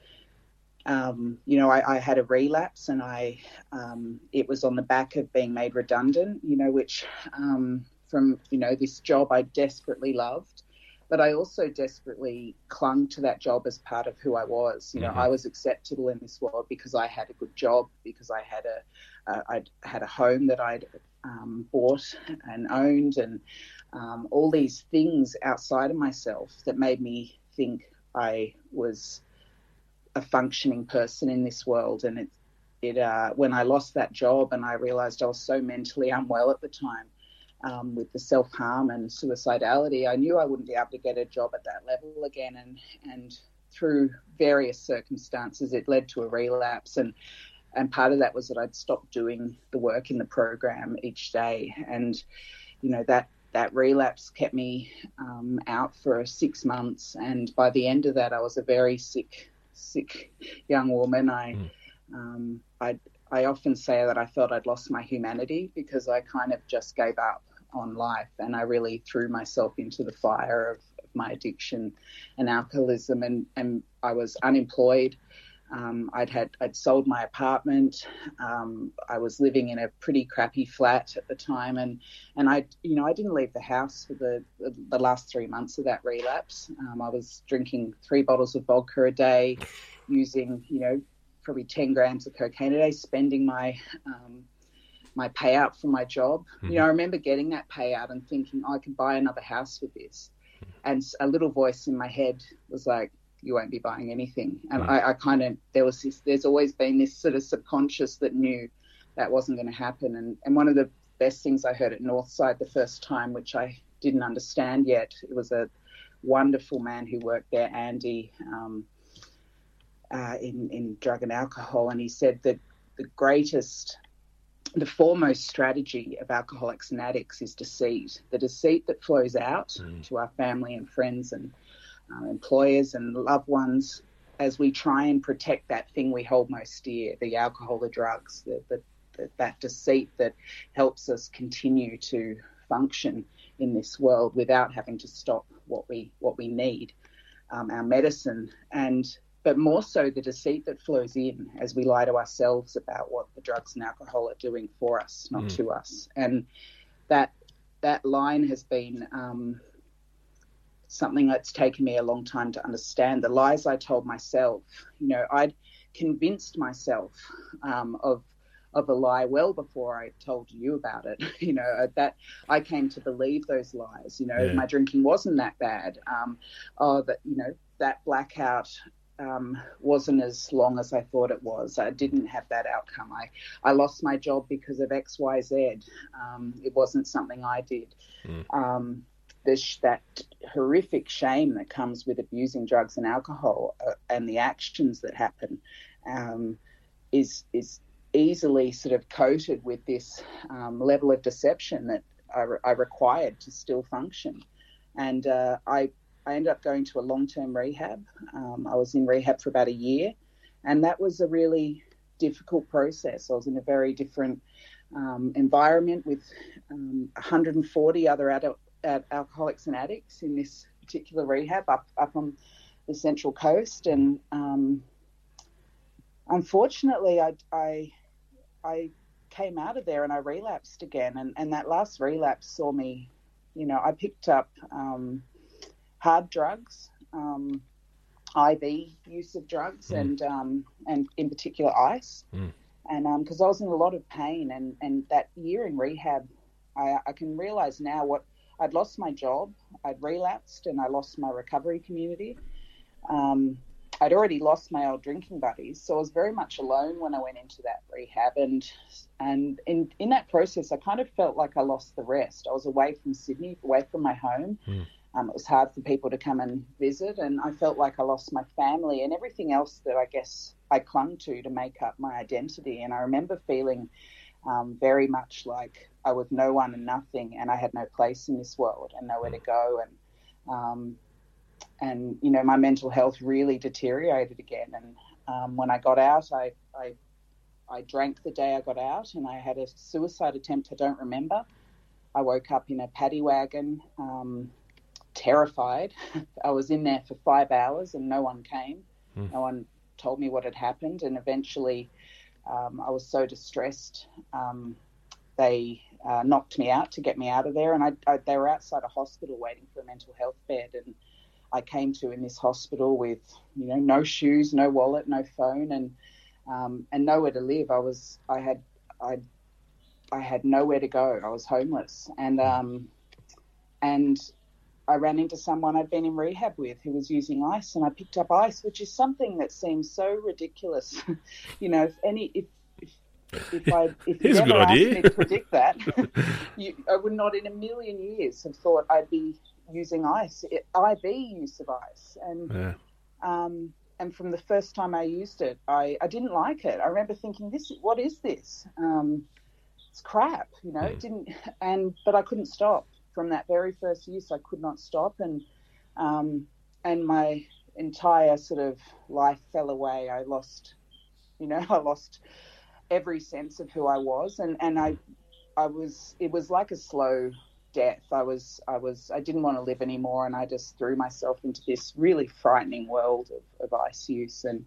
um, you know, I, I, had a relapse and I, um, it was on the back of being made redundant, you know, which um, from, you know, this job I desperately loved, but I also desperately clung to that job as part of who I was. You know, mm-hmm. I was acceptable in this world because I had a good job, because I had a, uh, I'd had a home that I'd um, bought and owned and um, all these things outside of myself that made me think I was a functioning person in this world. And it, it uh, when I lost that job and I realised I was so mentally unwell at the time um, with the self harm and suicidality, I knew I wouldn't be able to get a job at that level again. And and through various circumstances, it led to a relapse. And and part of that was that I'd stopped doing the work in the program each day. And you know that that relapse kept me um, out for six months, and by the end of that, I was a very sick, sick young woman. I, mm. um, I, I often say that I felt I'd lost my humanity because I kind of just gave up on life, and I really threw myself into the fire of, of my addiction and alcoholism, and and I was unemployed. Um, I'd had I'd sold my apartment. Um, I was living in a pretty crappy flat at the time, and and I you know I didn't leave the house for the the, last three months of that relapse. Um, I was drinking three bottles of vodka a day, using you know probably ten grams of cocaine a day, spending my um, my payout for my job. Mm-hmm. You know I remember getting that payout and thinking oh, I could buy another house with this, and a little voice in my head was like you won't be buying anything. And mm. I, I kind of there was this. There's always been this sort of subconscious that knew that wasn't going to happen. And and one of the best things I heard at Northside the first time, which I didn't understand yet, it was a wonderful man who worked there, Andy, um, uh, in in drug and alcohol, and he said that the greatest the foremost strategy of alcoholics and addicts is deceit. The deceit that flows out mm. to our family and friends and uh, employers and loved ones as we try and protect that thing we hold most dear the alcohol, the drugs, the, the, the, that deceit that helps us continue to function in this world without having to stop what we what we need, um, our medicine, and but more so the deceit that flows in as we lie to ourselves about what the drugs and alcohol are doing for us, not mm. to us, and that that line has been um, something that's taken me a long time to understand. The lies I told myself, you know, I'd convinced myself um, of of a lie well before I told you about it. You know that I came to believe those lies. You know, yeah. my drinking wasn't that bad. Um, oh, that you know that blackout um, wasn't as long as I thought it was. I didn't have that outcome. I, I lost my job because of X, Y, Z. Um, it wasn't something I did. Mm. Um, that horrific shame that comes with abusing drugs and alcohol uh, and the actions that happen um, is is easily sort of coated with this um, level of deception that I, re- I, required to still function. And uh, I, I ended up going to a long term rehab. Um, I was in rehab for about a year, and that was a really difficult process. I was in a very different um, environment with 140 um, other adult at Alcoholics and Addicts in this particular rehab up up on the Central Coast, and um, unfortunately, I, I I came out of there and I relapsed again, and, and that last relapse saw me, you know, I picked up um, hard drugs. Um, IV use of drugs mm. and um, and in particular ice, mm. and because um, I was in a lot of pain and, and that year in rehab, I, I can realize now what I'd lost my job, I'd relapsed, and I lost my recovery community. Um, I'd already lost my old drinking buddies, so I was very much alone when I went into that rehab. And and in in that process, I kind of felt like I lost the rest. I was away from Sydney, away from my home. Mm. Um, it was hard for people to come and visit, and I felt like I lost my family and everything else that I guess I clung to to make up my identity. And I remember feeling um, very much like I was no one and nothing, and I had no place in this world and nowhere to go. And um, and you know, my mental health really deteriorated again. And um, when I got out, I, I I drank the day I got out, and I had a suicide attempt. I don't remember. I woke up in a paddy wagon, um, terrified. I was in there for five hours, and no one came. Mm. No one told me what had happened, and eventually um, I was so distressed. Um, they uh, knocked me out to get me out of there, and I, I, they were outside a hospital waiting for a mental health bed, and I came to in this hospital with you know no shoes, no wallet, no phone, and um, and nowhere to live. I was I had I I had nowhere to go. I was homeless, and um, and I ran into someone I'd been in rehab with who was using ice, and I picked up ice, which is something that seems so ridiculous. you know, if any if if, I if you ever asked me to predict that, you, I would not in a million years have thought I'd be using ice, IV use of ice, and yeah. um, and from the first time I used it, I, I didn't like it. I remember thinking, this what is this? Um, it's crap, you know. Mm. It didn't, and but I couldn't stop from that very first use, I could not stop, and um, and my entire sort of life fell away. I lost, you know, I lost every sense of who I was, and and I, I was. It was like a slow death. I was, I was, I didn't want to live anymore, and I just threw myself into this really frightening world of, of ice use, and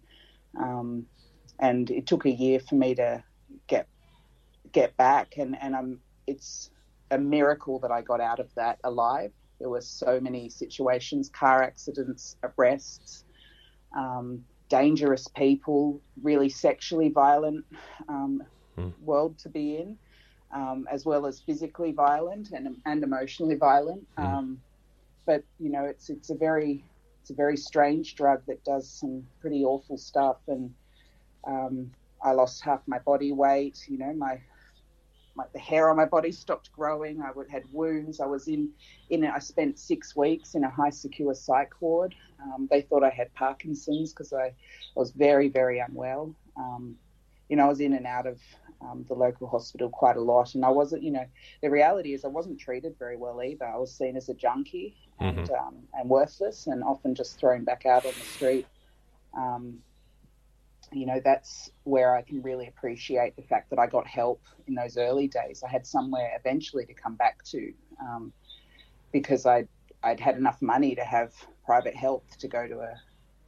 um, and it took a year for me to get get back, and and I'm, it's a miracle that I got out of that alive. There were so many situations, car accidents, arrests, um, dangerous people, really sexually violent um, mm. world to be in, um, as well as physically violent and, and emotionally violent. Mm. but you know, it's it's a very it's a very strange drug that does some pretty awful stuff, and um, I lost half my body weight. You know, my my, the hair on my body stopped growing. I would, had wounds. I was in, in. I spent six weeks in a high secure psych ward. Um, they thought I had Parkinson's because I, I, was very, very unwell. Um, you know, I was in and out of um, the local hospital quite a lot, and I wasn't. You know, the reality is I wasn't treated very well either. I was seen as a junkie and mm-hmm. Um, and worthless, and often just thrown back out on the street. Um, you know, that's where I can really appreciate the fact that I got help in those early days. I had somewhere eventually to come back to um, because I'd, I'd had enough money to have private health to go to a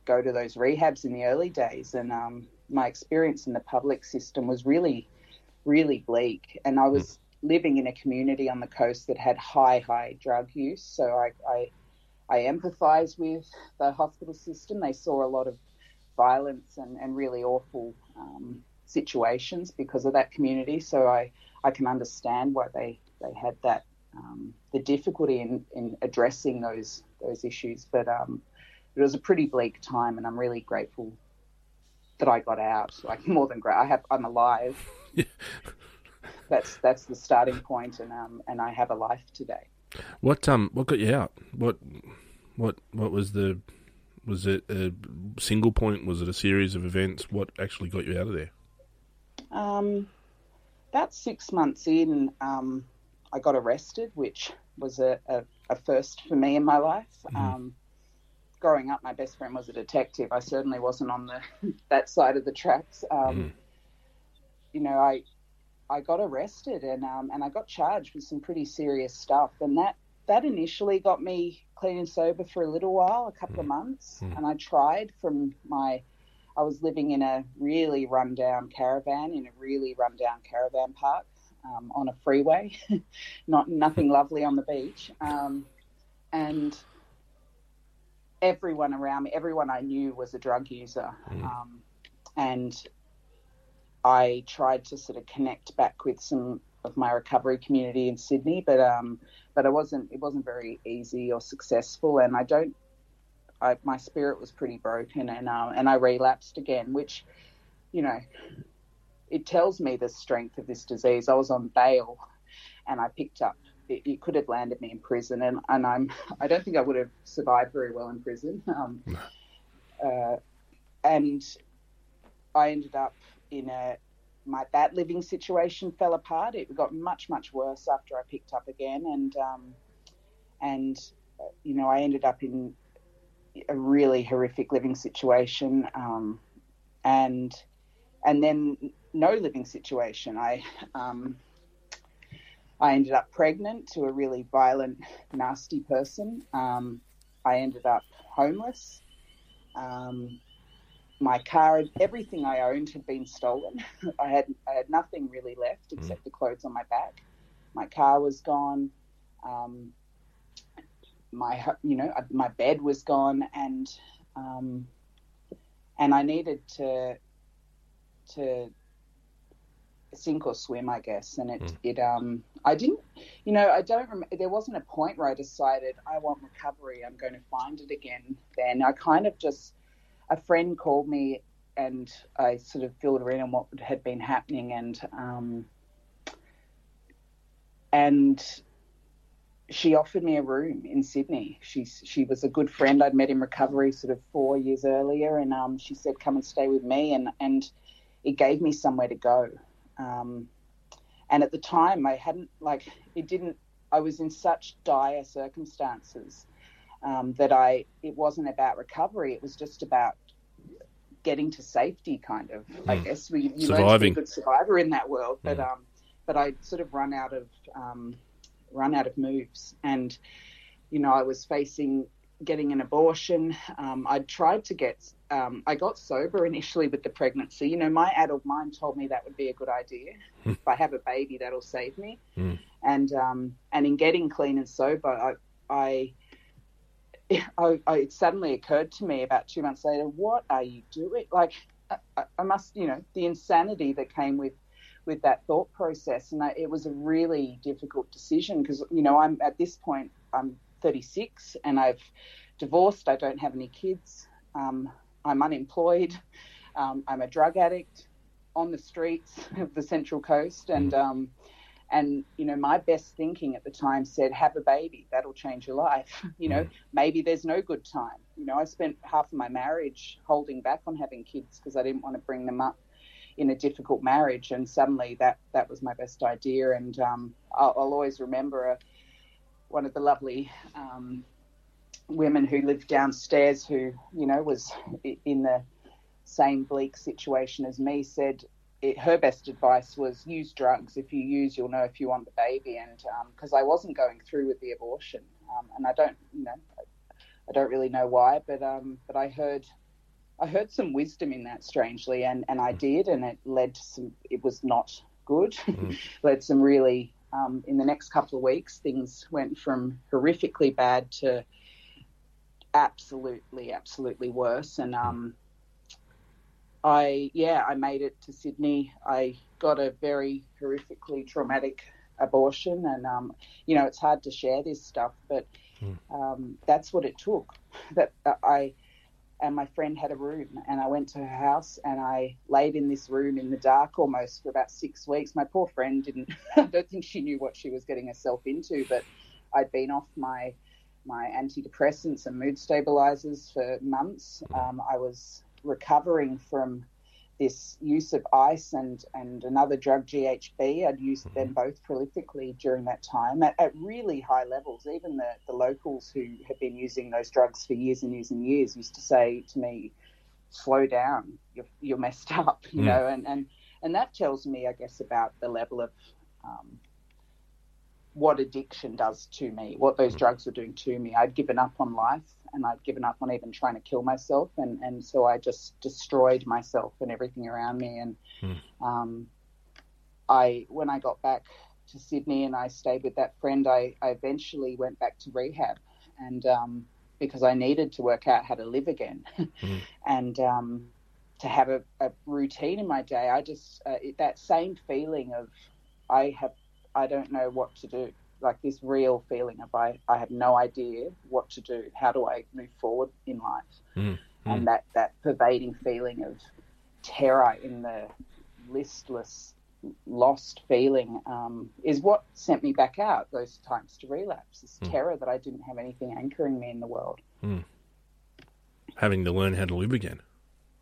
go to those rehabs in the early days. And um, my experience in the public system was really, really bleak. And I was living in a community on the coast that had high, high drug use. So I, I, I empathise with the hospital system. They saw a lot of violence and, and really awful um, situations because of that community. So I, I can understand why they, they had that um, the difficulty in, in addressing those those issues. But um, it was a pretty bleak time, and I'm really grateful that I got out. Like more than great, I have I'm alive. that's that's the starting point, and um and I have a life today. What um what got you out? What what what was the was it a single point? Was it a series of events? What actually got you out of there? Um, about six months in, um, I got arrested, which was a, a, a, first for me in my life. Mm-hmm. Um, growing up, my best friend was a detective. I certainly wasn't on the that side of the tracks. Mm. You know, I I got arrested and um, and I got charged with some pretty serious stuff, and that that initially got me clean and sober for a little while, a couple of mm. months, mm. and I tried from my. I was living in a really rundown caravan in a really rundown caravan park um, on a freeway, not nothing lovely on the beach, um, and everyone around me, everyone I knew was a drug user, mm. um, and I tried to sort of connect back with some of my recovery community in Sydney, but um, but it wasn't it wasn't very easy or successful, and I don't. I, my spirit was pretty broken, and um, and I relapsed again, which, you know, it tells me the strength of this disease. I was on bail, and I picked up. It, it could have landed me in prison, and, and I'm I don't think I would have survived very well in prison. Um, uh, and I ended up in a my that living situation fell apart. It got much much worse after I picked up again, and um, and you know I ended up in a really horrific living situation, um, and and then no living situation. I um, I ended up pregnant to a really violent, nasty person. Um, I ended up homeless. Um, my car, and everything I owned had been stolen. I had I had nothing really left mm. except mm. the clothes on my back. My car was gone. Um, my you know my bed was gone, and um, and I needed to to sink or swim, I guess. And it mm. it um I didn't you know I don't remember. There wasn't a point where I decided I want recovery. I'm going to find it again. Then I kind of just a friend called me and I sort of filled her in on what had been happening and um, and she offered me a room in Sydney. She she was a good friend I'd met in recovery sort of four years earlier, and um, she said come and stay with me, and and it gave me somewhere to go. Um, and at the time, I hadn't like it didn't I was in such dire circumstances um, that I it wasn't about recovery. It was just about getting to safety, kind of. Mm. I hmm. guess we you Surviving. learn to be a good survivor in that world, but mm. um, but I sort of run out of um, run out of moves, and you know I was facing getting an abortion. Um, I tried to get, um, I got sober initially with the pregnancy. You know, my adult mind told me that would be a good idea. Hmm. if I have a baby, that'll save me. Mm. And um, and in getting clean and sober, I, I, I, I, it suddenly occurred to me about two months later, what are you doing? Like, I, I must, you know, the insanity that came with with that thought process, and I, it was a really difficult decision because you know I'm at this point I'm 36 and I've divorced. I don't have any kids. Um, I'm unemployed. Um, I'm a drug addict on the streets of the Central Coast, and mm. um, and you know my best thinking at the time said, "Have a baby. That'll change your life." you know, mm. maybe there's no good time. You know, I spent half of my marriage holding back on having kids because I didn't want to bring them up in a difficult marriage, and suddenly that that was my best idea. And um, I'll, I'll, always remember a one of the lovely um, women who lived downstairs, who you know was in the same bleak situation as me, said it, her best advice was use drugs. If you use, you'll know if you want the baby. And because um, I wasn't going through with the abortion, um, and I don't, you know, I don't really know why, but um, but I heard. I heard some wisdom in that, strangely, and, and I did, and it led to some. It was not good. Mm. led some really um, in the next couple of weeks, things went from horrifically bad to absolutely, absolutely worse. And um, I, yeah, I made it to Sydney. I got a very horrifically traumatic abortion, and um, you know, it's hard to share this stuff, but hmm. um, that's what it took. That uh, I and my friend had a room and I went to her house and I laid in this room in the dark almost for about six weeks. My poor friend didn't I don't think she knew what she was getting herself into, but I'd been off my my antidepressants and mood stabilizers for months. Um, I was recovering from this use of ice and, and another drug, GHB. I'd used mm-hmm. them both prolifically during that time at, at, really high levels. Even the, the locals who had been using those drugs for years and years and years used to say to me, slow down, you're, you're messed up, you mm. know, and, and, and that tells me, I guess, about the level of um, what addiction does to me, what those mm. drugs were doing to me. I'd given up on life and I'd given up on even trying to kill myself, and and so I just destroyed myself and everything around me. And mm. um, I, when I got back to Sydney and I stayed with that friend, I, I eventually went back to rehab, and um, because I needed to work out how to live again, mm. and um, to have a, a, routine in my day. I just uh, it, that same feeling of I have I don't know what to do like this real feeling of I, I have no idea what to do. How do I move forward in life? Mm, and mm. that, that pervading feeling of terror in the listless, lost feeling um, is what sent me back out those times to relapse. This mm. terror that I didn't have anything anchoring me in the world. Mm. Having to learn how to live again.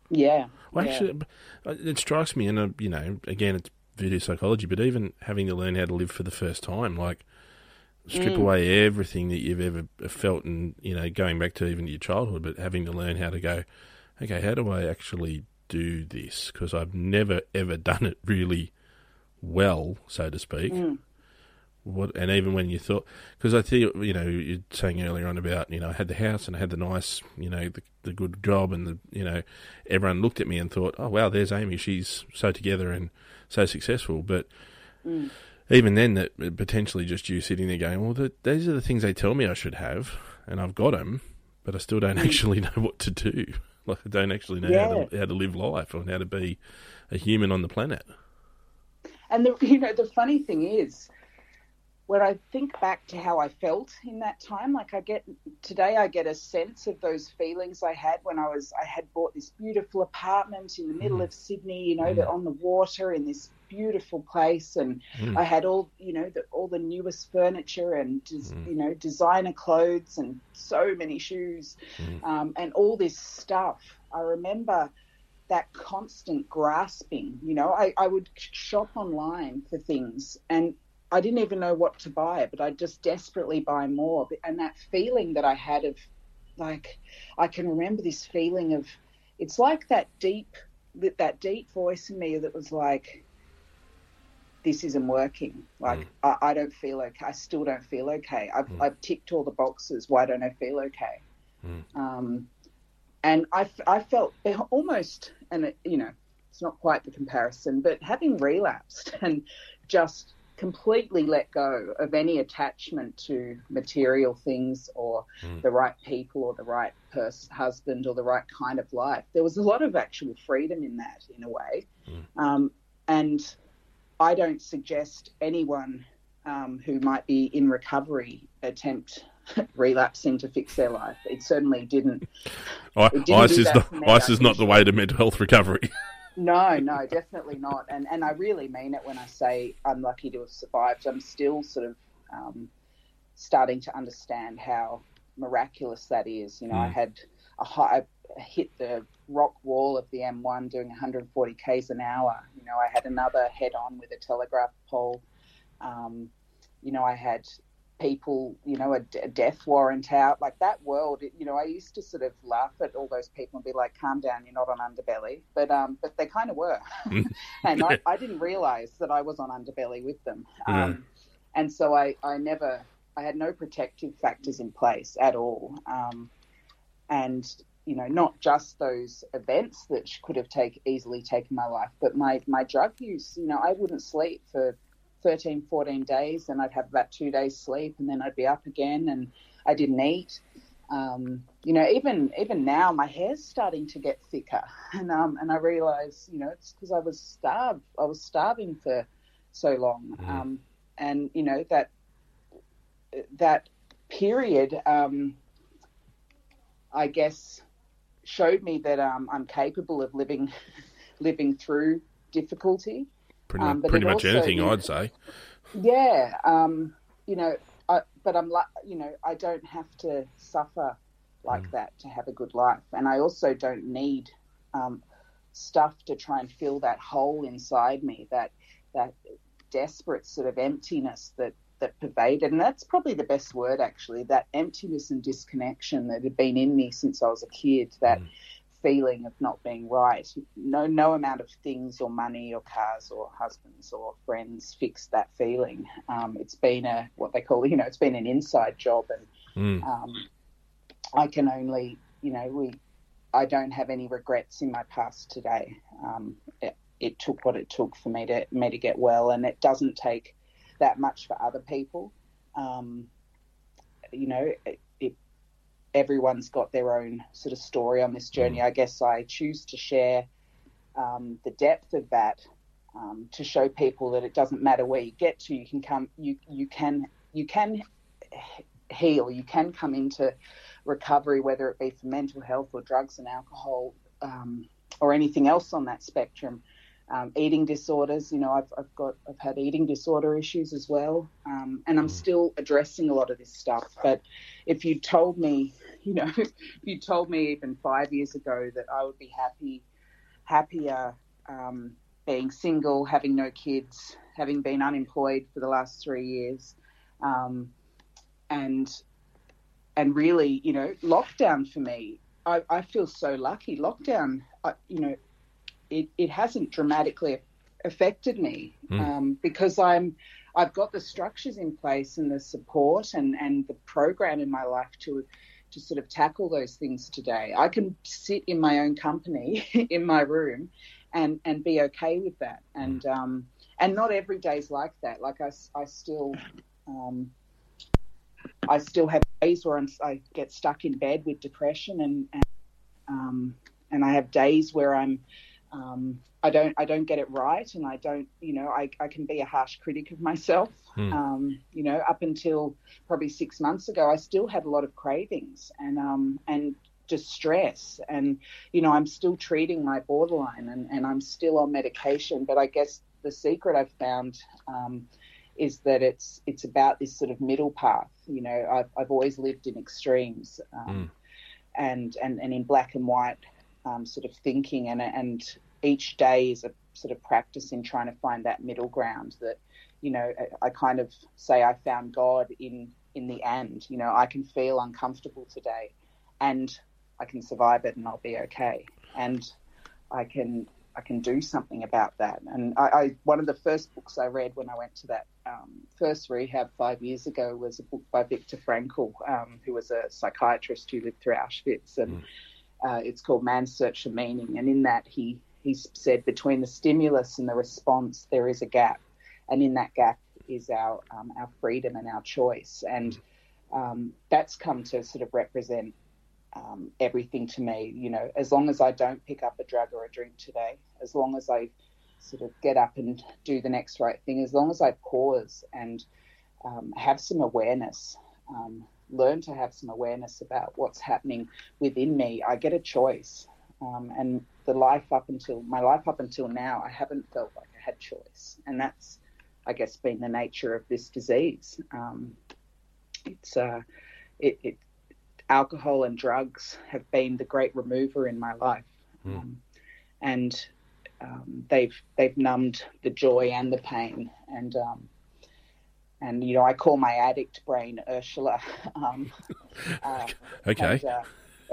Yeah. Well, yeah. actually, it strikes me, and uh, you know, again, it's voodoo psychology, but even having to learn how to live for the first time, like strip mm. away everything that you've ever felt and you know going back to even your childhood but having to learn how to go okay how do i actually do this? Because i've never ever done it really well so to speak. Mm. what and even when you thought because i think you know you're saying earlier on about you know i had the house and i had the nice you know the, the good job and the you know everyone looked at me and thought oh wow there's amy. She's so together and so successful. But mm even then, that potentially just you sitting there going, well, the, these are the things they tell me I should have, and I've got them, but I still don't mm. actually know what to do. Like I don't actually know yeah. how to how to live life or how to be a human on the planet. And the you know the funny thing is, when I think back to how I felt in that time, like I get today, I get a sense of those feelings I had when I was I had bought this beautiful apartment in the middle mm. of Sydney, you know, mm. on the water in this beautiful place, and mm. I had all you know the, all the newest furniture and des, you know designer clothes and so many shoes, um, and all this stuff. I remember that constant grasping. You know, I, I would shop online for things and I didn't even know what to buy, but I just desperately buy more. And that feeling that I had of like, I can remember this feeling of, it's like that deep, that deep voice in me that was like, this isn't working. Like, mm. I, I, don't feel okay. I still don't feel okay. I've, mm. I've ticked all the boxes. Why don't I feel okay? Mm. Um, and I, I felt almost, and it, you know, it's not quite the comparison, but having relapsed and just completely let go of any attachment to material things or mm. the right people or the right pers- husband or the right kind of life. There was a lot of actual freedom in that, in a way. Mm. Um, and I don't suggest anyone um, who might be in recovery attempt relapsing to fix their life. It certainly didn't. I, didn't ice is, the, ice is not the way to mental health recovery. No, no, definitely not. And and I really mean it when I say I'm lucky to have survived. I'm still sort of um, starting to understand how miraculous that is. You know, mm. I had a high, hit the rock wall of the M1 doing 140 k's an hour. You know, I had another head on with a telegraph pole. Um, you know, I had people, you know, a, a, death warrant out, like that world. You know, I used to sort of laugh at all those people and be like, "Calm down, you're not on underbelly," but um, but they kind of were, and I, I, didn't realize that I was on underbelly with them, um, and so I, I never, I had no protective factors in place at all, um, and you know, not just those events that could have take easily taken my life, but my my drug use. You know, I wouldn't sleep for 13, 14 days, and I'd have about two days sleep, and then I'd be up again, and I didn't eat. Um, you know, even even now, my hair's starting to get thicker, and um, and I realise, you know, it's because I was starved. I was starving for so long, mm. um, and you know that that period, um, I guess, showed me that um, I'm capable of living living through difficulty. Pretty, um, pretty much also, anything, you know, I'd say. Yeah, um, you know, I, but I'm like, you know, I don't have to suffer like mm. that to have a good life, and I also don't need um, stuff to try and fill that hole inside me, that that desperate sort of emptiness that that pervaded, and that's probably the best word actually, that emptiness and disconnection that had been in me since I was a kid, that. Mm feeling of not being right. No, no amount of things or money or cars or husbands or friends fixed that feeling. Um, it's been a what they call, you know, it's been an inside job, and mm. um, I can only, you know, we, I don't have any regrets in my past today. Um, it, it, took what it took for me to me to get well, and it doesn't take that much for other people. Um, you know, it, everyone's got their own sort of story on this journey. Mm. I guess I choose to share um, the depth of that um, to show people that it doesn't matter where you get to, you can come, you you can you can heal, you can come into recovery, whether it be for mental health or drugs and alcohol um, or anything else on that spectrum. Um, eating disorders. You know, I've, I've got I've had eating disorder issues as well, um, and I'm mm. still addressing a lot of this stuff. But if you told me you know, if you told me even five years ago that I would be happy, happier um, being single, having no kids, having been unemployed for the last three years, um, and and really, you know, lockdown for me, I, I feel so lucky. Lockdown, I, you know, it, it hasn't dramatically affected me mm. um, because I'm I've got the structures in place and the support and, and the program in my life to to sort of tackle those things today. I can sit in my own company in my room and and be okay with that. And mm. um, and not every day's like that. Like I, I still um, I still have days where I'm, i get stuck in bed with depression and and, um, and I have days where I'm um, I don't I don't get it right, and I don't you know I, I can be a harsh critic of myself. Mm. Um, you know, up until probably six months ago, I still had a lot of cravings and um and distress, and you know I'm still treating my borderline, and, and I'm still on medication. But I guess the secret I've found um, is that it's it's about this sort of middle path. You know, I've I've always lived in extremes, um, mm. and and and in black and white um, sort of thinking, and and each day is a sort of practice in trying to find that middle ground that you know, I kind of say I found God in in the end. You know, I can feel uncomfortable today, and I can survive it, and I'll be okay. And I can I can do something about that. And I, I one of the first books I read when I went to that um, first rehab five years ago was a book by Viktor Frankl, um, who was a psychiatrist who lived through Auschwitz, and mm. uh, it's called Man's Search for Meaning. And in that, he he said between the stimulus and the response, there is a gap, and in that gap is our um, our freedom and our choice, and um, that's come to sort of represent um, everything to me. You know, as long as I don't pick up a drug or a drink today, as long as I sort of get up and do the next right thing, as long as I pause and um, have some awareness, um, learn to have some awareness about what's happening within me, I get a choice. Um, and the life up until my life up until now, I haven't felt like I had choice, and that's, I guess, been the nature of this disease. Um, it's uh, it, it alcohol and drugs have been the great remover in my life, mm. um, and um, they've they've numbed the joy and the pain, and um, and you know I call my addict brain Ursula. Um, uh, okay. And, uh,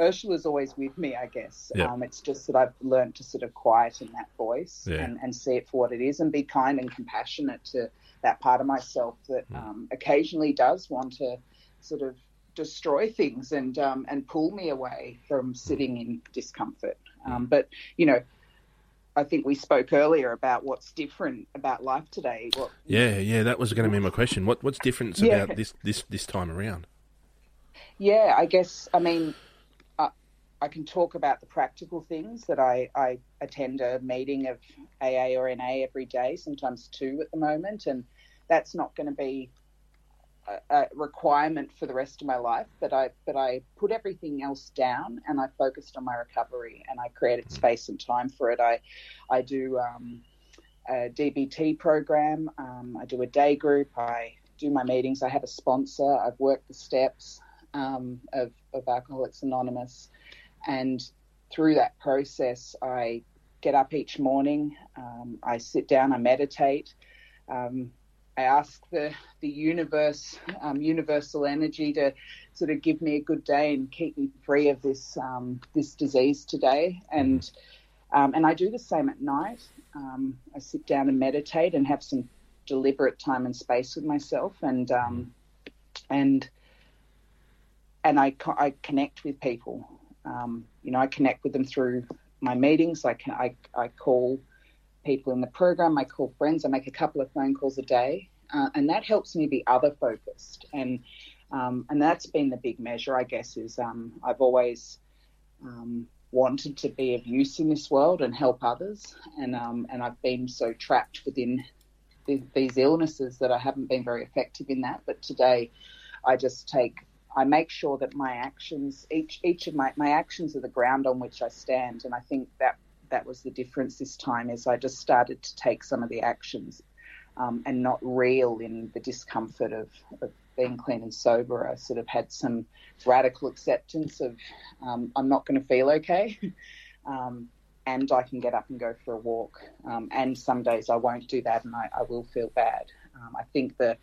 Ursula's always with me, I guess. Yep. Um, it's just that I've learned to sort of quieten that voice yeah. and, and see it for what it is and be kind and compassionate to that part of myself that mm. um, occasionally does want to sort of destroy things and um, and pull me away from sitting in discomfort. Um, but you know, I think we spoke earlier about what's different about life today. What, yeah, yeah, that was going to be my question. What what's different yeah. about this this this time around? Yeah, I guess I mean. I can talk about the practical things that I, I attend a meeting of AA or NA every day, sometimes two at the moment, and that's not going to be a, requirement for the rest of my life, but I but I put everything else down and I focused on my recovery and I created space and time for it. I I do um, a DBT program. Um, I do a day group. I do my meetings. I have a sponsor. I've worked the steps um, of of Alcoholics Anonymous, and through that process, I get up each morning. Um, I sit down. I meditate. Um, I ask the the universe, um, universal energy, to sort of give me a good day and keep me free of this um, this disease today. And um, and I do the same at night. Um, I sit down and meditate and have some deliberate time and space with myself, and um, and and I I connect with people. Um, you know, I connect with them through my meetings. I can I I call people in the program. I call friends. I make a couple of phone calls a day, uh, and that helps me be other focused. And um, and that's been the big measure, I guess. Is um, I've always um, wanted to be of use in this world and help others, and um, and I've been so trapped within th- these illnesses that I haven't been very effective in that. But today, I just take I make sure that my actions, each each of my my actions are the ground on which I stand, and I think that that was the difference this time is I just started to take some of the actions um, and not reel in the discomfort of, of, being clean and sober. I sort of had some radical acceptance of um, I'm not going to feel okay. um, and I can get up and go for a walk. Um, and some days I won't do that and I, I will feel bad. Um, I think the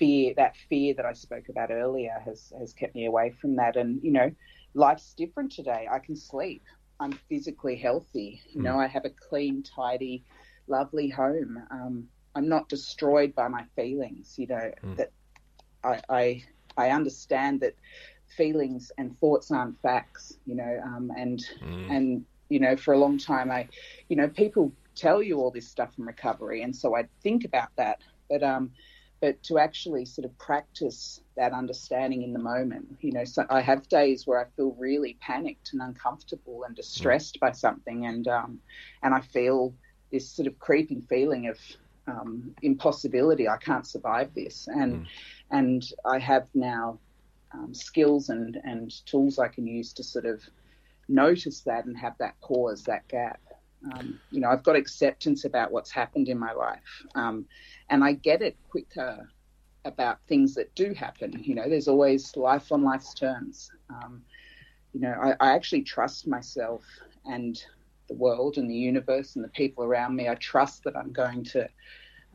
fear, that fear that I spoke about earlier, has, has kept me away from that. And, you know, life's different today. I can sleep. I'm physically healthy. You know, hmm. I have a clean, tidy, lovely home. Um, I'm not destroyed by my feelings. You know mm. that I, I, I understand that feelings and thoughts aren't facts. You know, um, and mm. and you know for a long time I, you know, people tell you all this stuff in recovery, and so I think about that. But um, but to actually sort of practice that understanding in the moment. You know, so I have days where I feel really panicked and uncomfortable and distressed by something, and um, and I feel this sort of creeping feeling of um, impossibility. I can't survive this, and mm. and I have now um, skills and and tools I can use to sort of notice that and have that pause, that gap. Um, you know, I've got acceptance about what's happened in my life, um, and I get it quicker about things that do happen. You know, there's always life on life's terms. Um, you know, I, I actually trust myself and the world and the universe and the people around me. I trust that I'm going to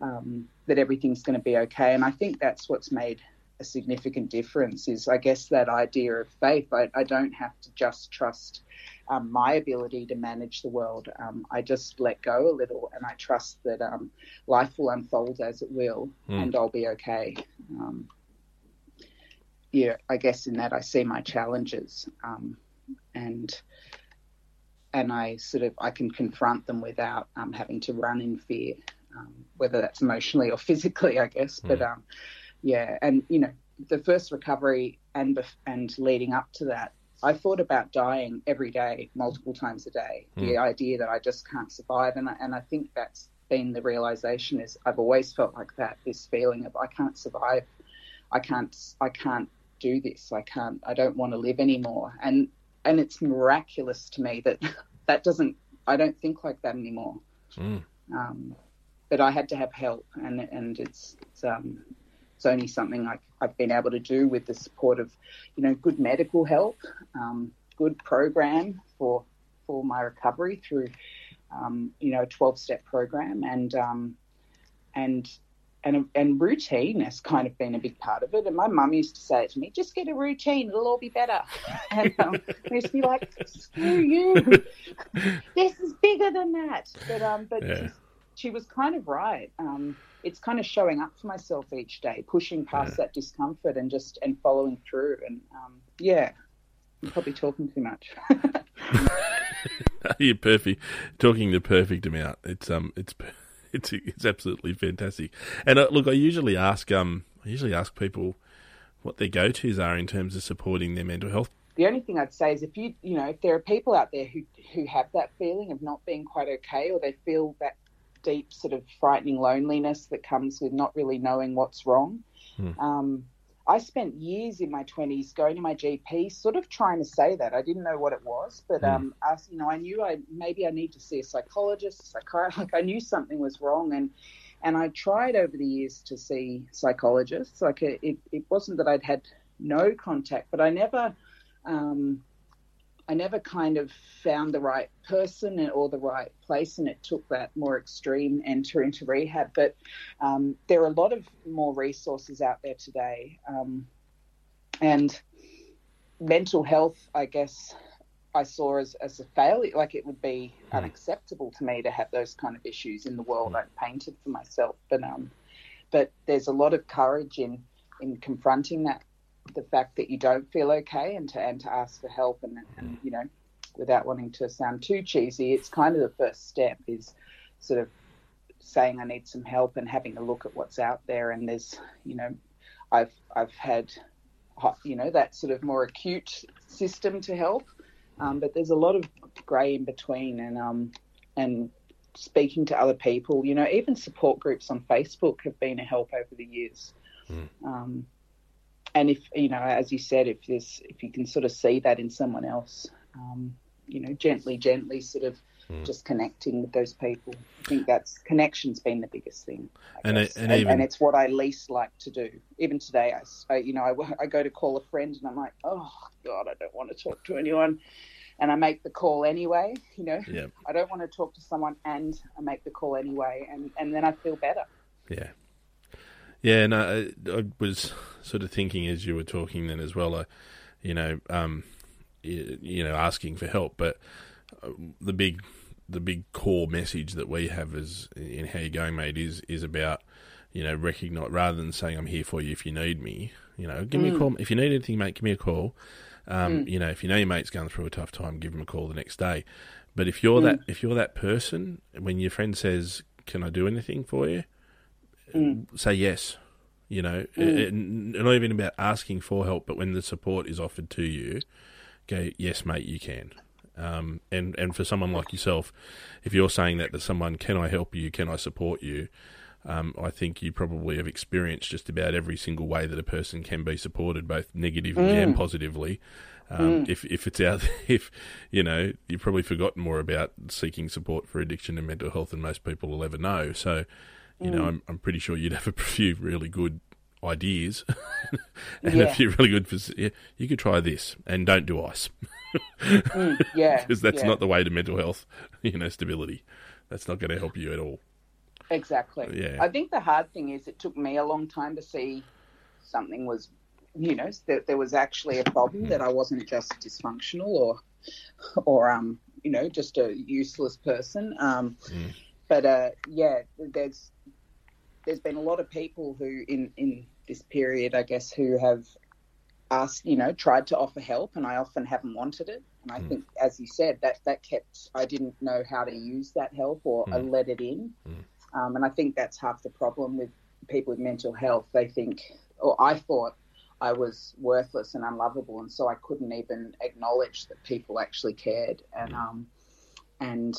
um, that everything's going to be okay. And I think that's what's made a significant difference is, I guess, that idea of faith. I, I don't have to just trust um, my ability to manage the world. Um, I just let go a little and I trust that um, life will unfold as it will mm. and I'll be okay. Um, yeah, I guess in that I see my challenges um, and and I sort of I can confront them without um, having to run in fear, whether that's emotionally or physically, I guess. Mm. But yeah, and you know, the first recovery and and leading up to that, I thought about dying every day, multiple times a day. Mm. The idea that I just can't survive, and I, and I think that's been the realization is I've always felt like that. This feeling of I can't survive, I can't, I can't do this. I can't. I don't want to live anymore. And and it's miraculous to me that that doesn't. I don't think like that anymore. Mm. Um, but I had to have help, and and it's, it's um, it's only something I, have been able to do with the support of, you know, good medical help, um, good program for for my recovery through, um, you know, a 12 step program and um, and and and routine has kind of been a big part of it. And my mum used to say it to me, "Just get a routine; it'll all be better." And um, I used to be like, "Screw you! this is bigger than that." But um, but yeah. she was kind of right. Um, it's kind of showing up for myself each day, pushing past yeah. that discomfort and just and following through. And um, yeah, I'm probably talking too much. You're perfect, talking the perfect amount. It's um, it's it's it's absolutely fantastic. And uh, look, I usually ask um, I usually ask people what their go tos are in terms of supporting their mental health. The only thing I'd say is if you you know if there are people out there who who have that feeling of not being quite okay or they feel that deep sort of frightening loneliness that comes with not really knowing what's wrong. Mm. Um, I spent years in my 20s going to my GP, sort of trying to say that. I didn't know what it was, but mm. um, I, you know, I knew I maybe I need to see a psychologist, a psychiatrist. Like I knew something was wrong, and and I tried over the years to see psychologists. Like it, it, it wasn't that I'd had no contact, but I never. Um, I never kind of found the right person or the right place, and it took that more extreme enter into rehab. But um, there are a lot of more resources out there today, um, and mental health, I guess, I saw as, as a failure. Like it would be mm. unacceptable to me to have those kind of issues in the world mm. I've painted for myself. But um, but there's a lot of courage in in confronting that the fact that you don't feel okay and to and to ask for help and, and you know without wanting to sound too cheesy it's kind of the first step is sort of saying I need some help and having a look at what's out there. And there's you know I've I've had you know that sort of more acute system to help. Um, but there's a lot of grey in between and um and speaking to other people you know even support groups on Facebook have been a help over the years. Mm. um, and if you know, as you said, if there's if you can sort of see that in someone else, um, you know, gently, gently, sort of mm. just connecting with those people. I think that's connection's been the biggest thing, and, it, and, and, even... and, it's what I least like to do. Even today, I, I you know, I, I go to call a friend, and I'm like, oh God, I don't want to talk to anyone and I make the call anyway. You know, yeah. I don't want to talk to someone, and I make the call anyway, and and then I feel better. Yeah, yeah, no, I, I, was sort of thinking as you were talking then as well. Uh, you know, um, you, you, know, asking for help, but uh, the big, the big core message that we have is in how you're going, mate, is is about you know recognize rather than saying I'm here for you if you need me. You know, give mm. me a mm. call if you need anything, mate. Give me a call. Um, mm. You know, if you know your mate's going through a tough time, give him a call the next day. But if you're mm. that if you're that person, when your friend says, "Can I do anything for you?" Mm. say yes. You know, mm. it, not even about asking for help, but when the support is offered to you, go yes, mate, you can. Um, and and for someone like yourself, if you're saying that to someone, can I help you? Can I support you? Um, I think you probably have experienced just about every single way that a person can be supported, both negatively mm. and positively. Um, mm. If if it's out, if you know, you've probably forgotten more about seeking support for addiction and mental health than most people will ever know. So, you mm. know, I'm, I'm pretty sure you'd have a few really good ideas and yeah. a few really good. Yeah, you could try this and don't do ice. mm, yeah, because that's yeah. not the way to mental health. You know, stability. That's not going to help you at all. Exactly. Yeah. I think the hard thing is it took me a long time to see something was, you know, that there was actually a problem that I wasn't just dysfunctional or, or um, you know, just a useless person. Um, Mm. but uh, yeah, there's there's been a lot of people who in in this period, I guess, who have asked, you know, tried to offer help, and I often haven't wanted it. And I Mm. think, as you said, that that kept I didn't know how to use that help or I Mm. let it in. Mm. Um, and I think that's half the problem with people with mental health. They think, or I thought I was worthless and unlovable, and so I couldn't even acknowledge that people actually cared. And um, and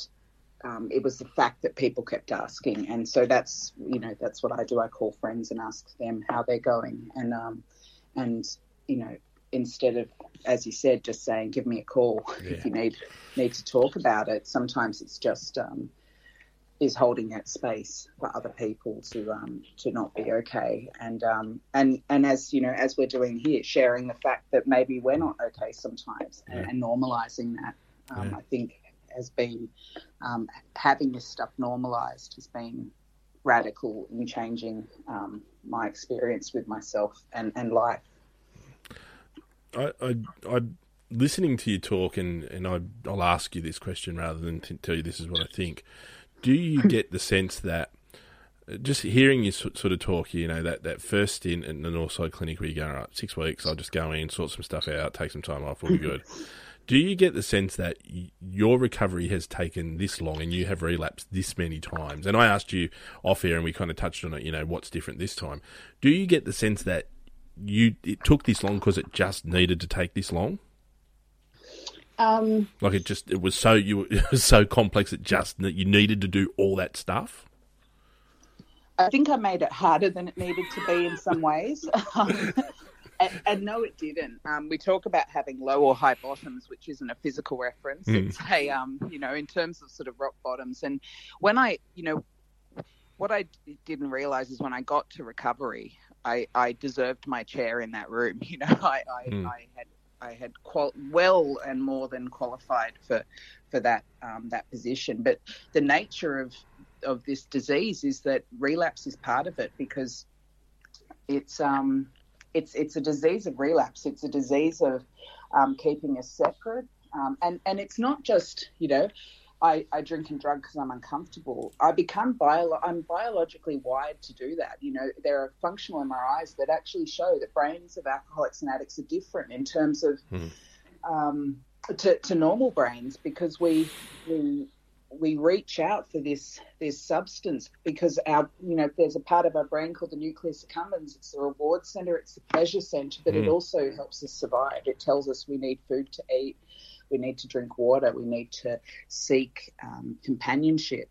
um, it was the fact that people kept asking, and so that's you know that's what I do. I call friends and ask them how they're going, and um, and you know instead of as you said just saying give me a call Yeah. if you need need to talk about it. Sometimes it's just um, is holding that space for other people to um, to not be okay, and um, and and as you know, as we're doing here, sharing the fact that maybe we're not okay sometimes, Yeah. and, and normalizing that, um, Yeah. I think has been um, having this stuff normalized has been radical in changing um, my experience with myself and, and life. I, I, I, listening to you talk, and, and I, I'll ask you this question rather than t- tell you this is what I think. Do you get the sense that just hearing you sort of talk, you know, that, that first stint in the Northside Clinic where you go, all right, six weeks, I'll just go in, sort some stuff out, take some time off, we'll be good. Do you get the sense that your recovery has taken this long and you have relapsed this many times? And I asked you off air and we kind of touched on it, you know, what's different this time. Do you get the sense that you it took this long because it just needed to take this long? Um, Like it just it was so you it was so complex it just that you needed to do all that stuff. I think I made it harder than it needed to be in some ways. Um, and, and no, it didn't. Um, we talk about having low or high bottoms, which isn't a physical reference. Mm. It's a, um, you know, in terms of sort of rock bottoms. And when I, you know, what I d- didn't realize is when I got to recovery, I, I deserved my chair in that room. You know, I, I, Mm. I had I had qual- well and more than qualified for for that um, that position. But the nature of of this disease is that relapse is part of it because it's um it's it's a disease of relapse. It's a disease of um, keeping us separate, um, and and it's not just you know. I, I drink and drug because I'm uncomfortable. I become bio, I'm biologically wired to do that. You know, there are functional MRIs that actually show that brains of alcoholics and addicts are different in terms of Mhm. um, to, to normal brains because we we we reach out for this this substance because our you know there's a part of our brain called the nucleus accumbens. It's the reward center, it's the pleasure center, but it Mm. also helps us survive. It tells us we need food to eat, we need to drink water, we need to seek um, companionship.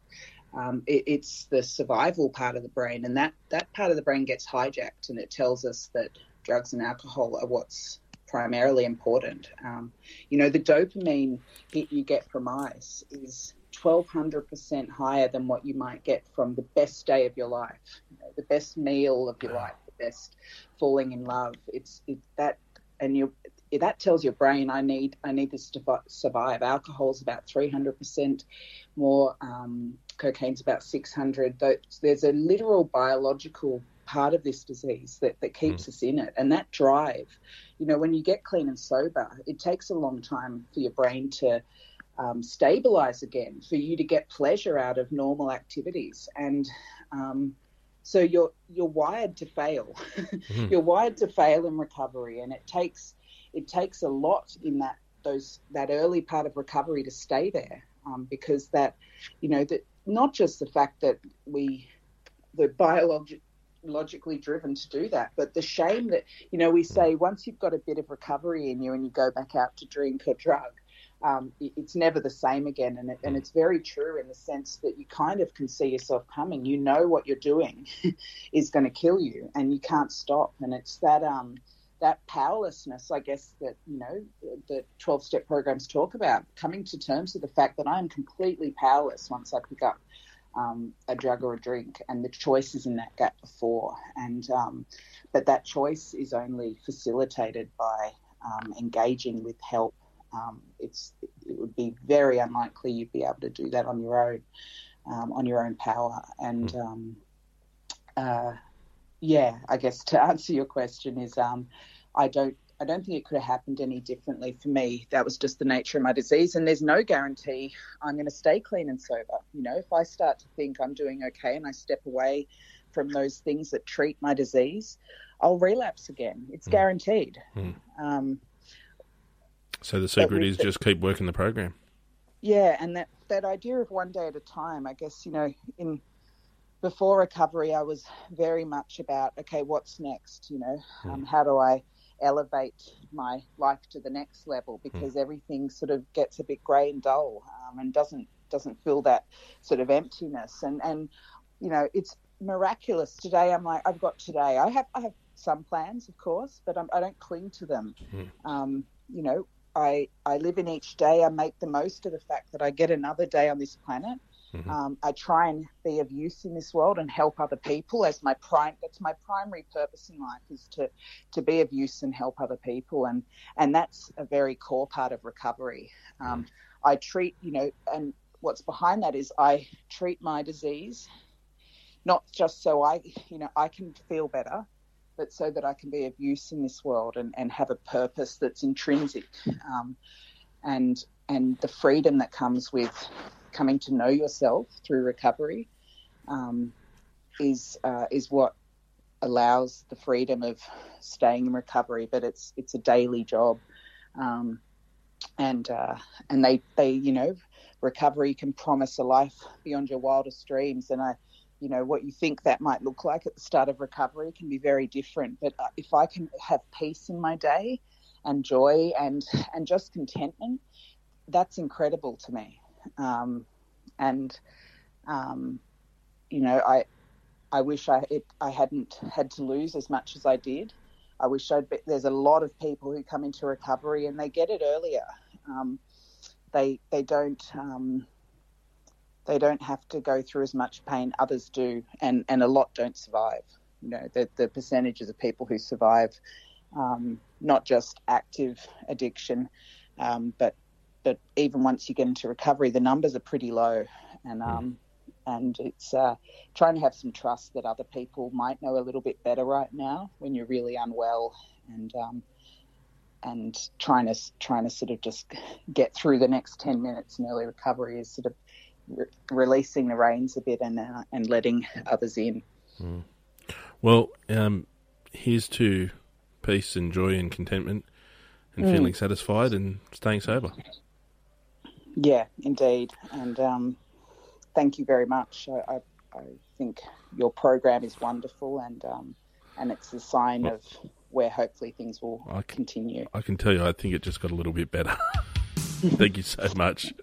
Um, it, it's the survival part of the brain, and that that part of the brain gets hijacked, and it tells us that drugs and alcohol are what's primarily important. Um, you know, the dopamine hit you get from ice is 1200% higher than what you might get from the best day of your life, you know, the best meal of your life, the best falling in love. It's it, that, and you that tells your brain I need I need this to survive. Alcohol's about 300% more. Um, cocaine's about 600. There's a literal biological part of this disease that, that keeps us in it, and that drive. You know, when you get clean and sober, it takes a long time for your brain to um, stabilize again, for you to get pleasure out of normal activities, and um, so you're you're wired to fail. Mhm. You're wired to fail in recovery, and it takes it takes a lot in that those that early part of recovery to stay there, um, because that you know that not just the fact that we we're biologi- logically driven to do that, but the shame that you know we say once you've got a bit of recovery in you and you go back out to drink or drug, um, it- it's never the same again, and it, and it's very true in the sense that you kind of can see yourself coming. You know what you're doing is going to kill you, and you can't stop. And it's that um that powerlessness, I guess, that you know the twelve step programs talk about, coming to terms with the fact that I am completely powerless once I pick up um, a drug or a drink, and the choice is in that gap before, and um, but that choice is only facilitated by um, engaging with help. Um, it's it would be very unlikely you'd be able to do that on your own. um, on your own power. And um, uh, yeah, I guess to answer your question is um, I don't I don't think it could have happened any differently for me. That was just the nature of my disease, and there's no guarantee I'm going to stay clean and sober. You know, if I start to think I'm doing okay and I step away from those things that treat my disease, I'll relapse again. It's mm. guaranteed. Mm. Um, so the secret is just keep working the program. Yeah, and that that idea of one day at a time. I guess you know in before recovery, I was very much about okay, what's next? You know, mm. um, how do I elevate my life to the next level hmm. because mm. everything sort of gets a bit grey and dull um, and doesn't doesn't feel that sort of emptiness and and you know it's miraculous today i'm like i've got today i have i have some plans of course but I'm, i do not cling to them mm. um, you know i i live in each day i make the most of the fact that i get another day on this planet Mm-hmm. Um, I try and be of use in this world and help other people as my prime. That's my primary purpose in life is to to be of use and help other people, and and that's a very core part of recovery. Um, mm. I treat you know, and what's behind that is I treat my disease not just so I you know I can feel better, but so that I can be of use in this world and, and have a purpose that's intrinsic. Um, and and the freedom that comes with coming to know yourself through recovery um, is uh, is what allows the freedom of staying in recovery. But it's it's a daily job, um, and uh, and they they you know recovery can promise a life beyond your wildest dreams. And I you know what you think that might look like at the start of recovery can be very different. But uh, if I can have peace in my day and joy and and just contentment, that's incredible to me um, and um, you know, I I wish I it, I hadn't had to lose as much as I did. I wish I'd. Be, there's a lot of people who come into recovery and they get it earlier. Um, they they don't um, they don't have to go through as much pain. Others do, and and a lot don't survive. You know, the the percentages of people who survive, um, not just active addiction, um, but but even once you get into recovery, the numbers are pretty low, and hmm. um, and it's uh, trying to have some trust that other people might know a little bit better right now when you're really unwell, and um, and trying to trying to sort of just get through the next ten minutes in early recovery is sort of re- releasing the reins a bit and uh, and letting others in. Mm. Well, um, here's to peace and joy and contentment and mm. feeling satisfied and staying sober. Yeah, indeed. And um, thank you very much. I, I, I, think your program is wonderful and um, and it's a sign well, of where hopefully things will I can, continue. I can tell you, I think it just got a little bit better. thank you so much.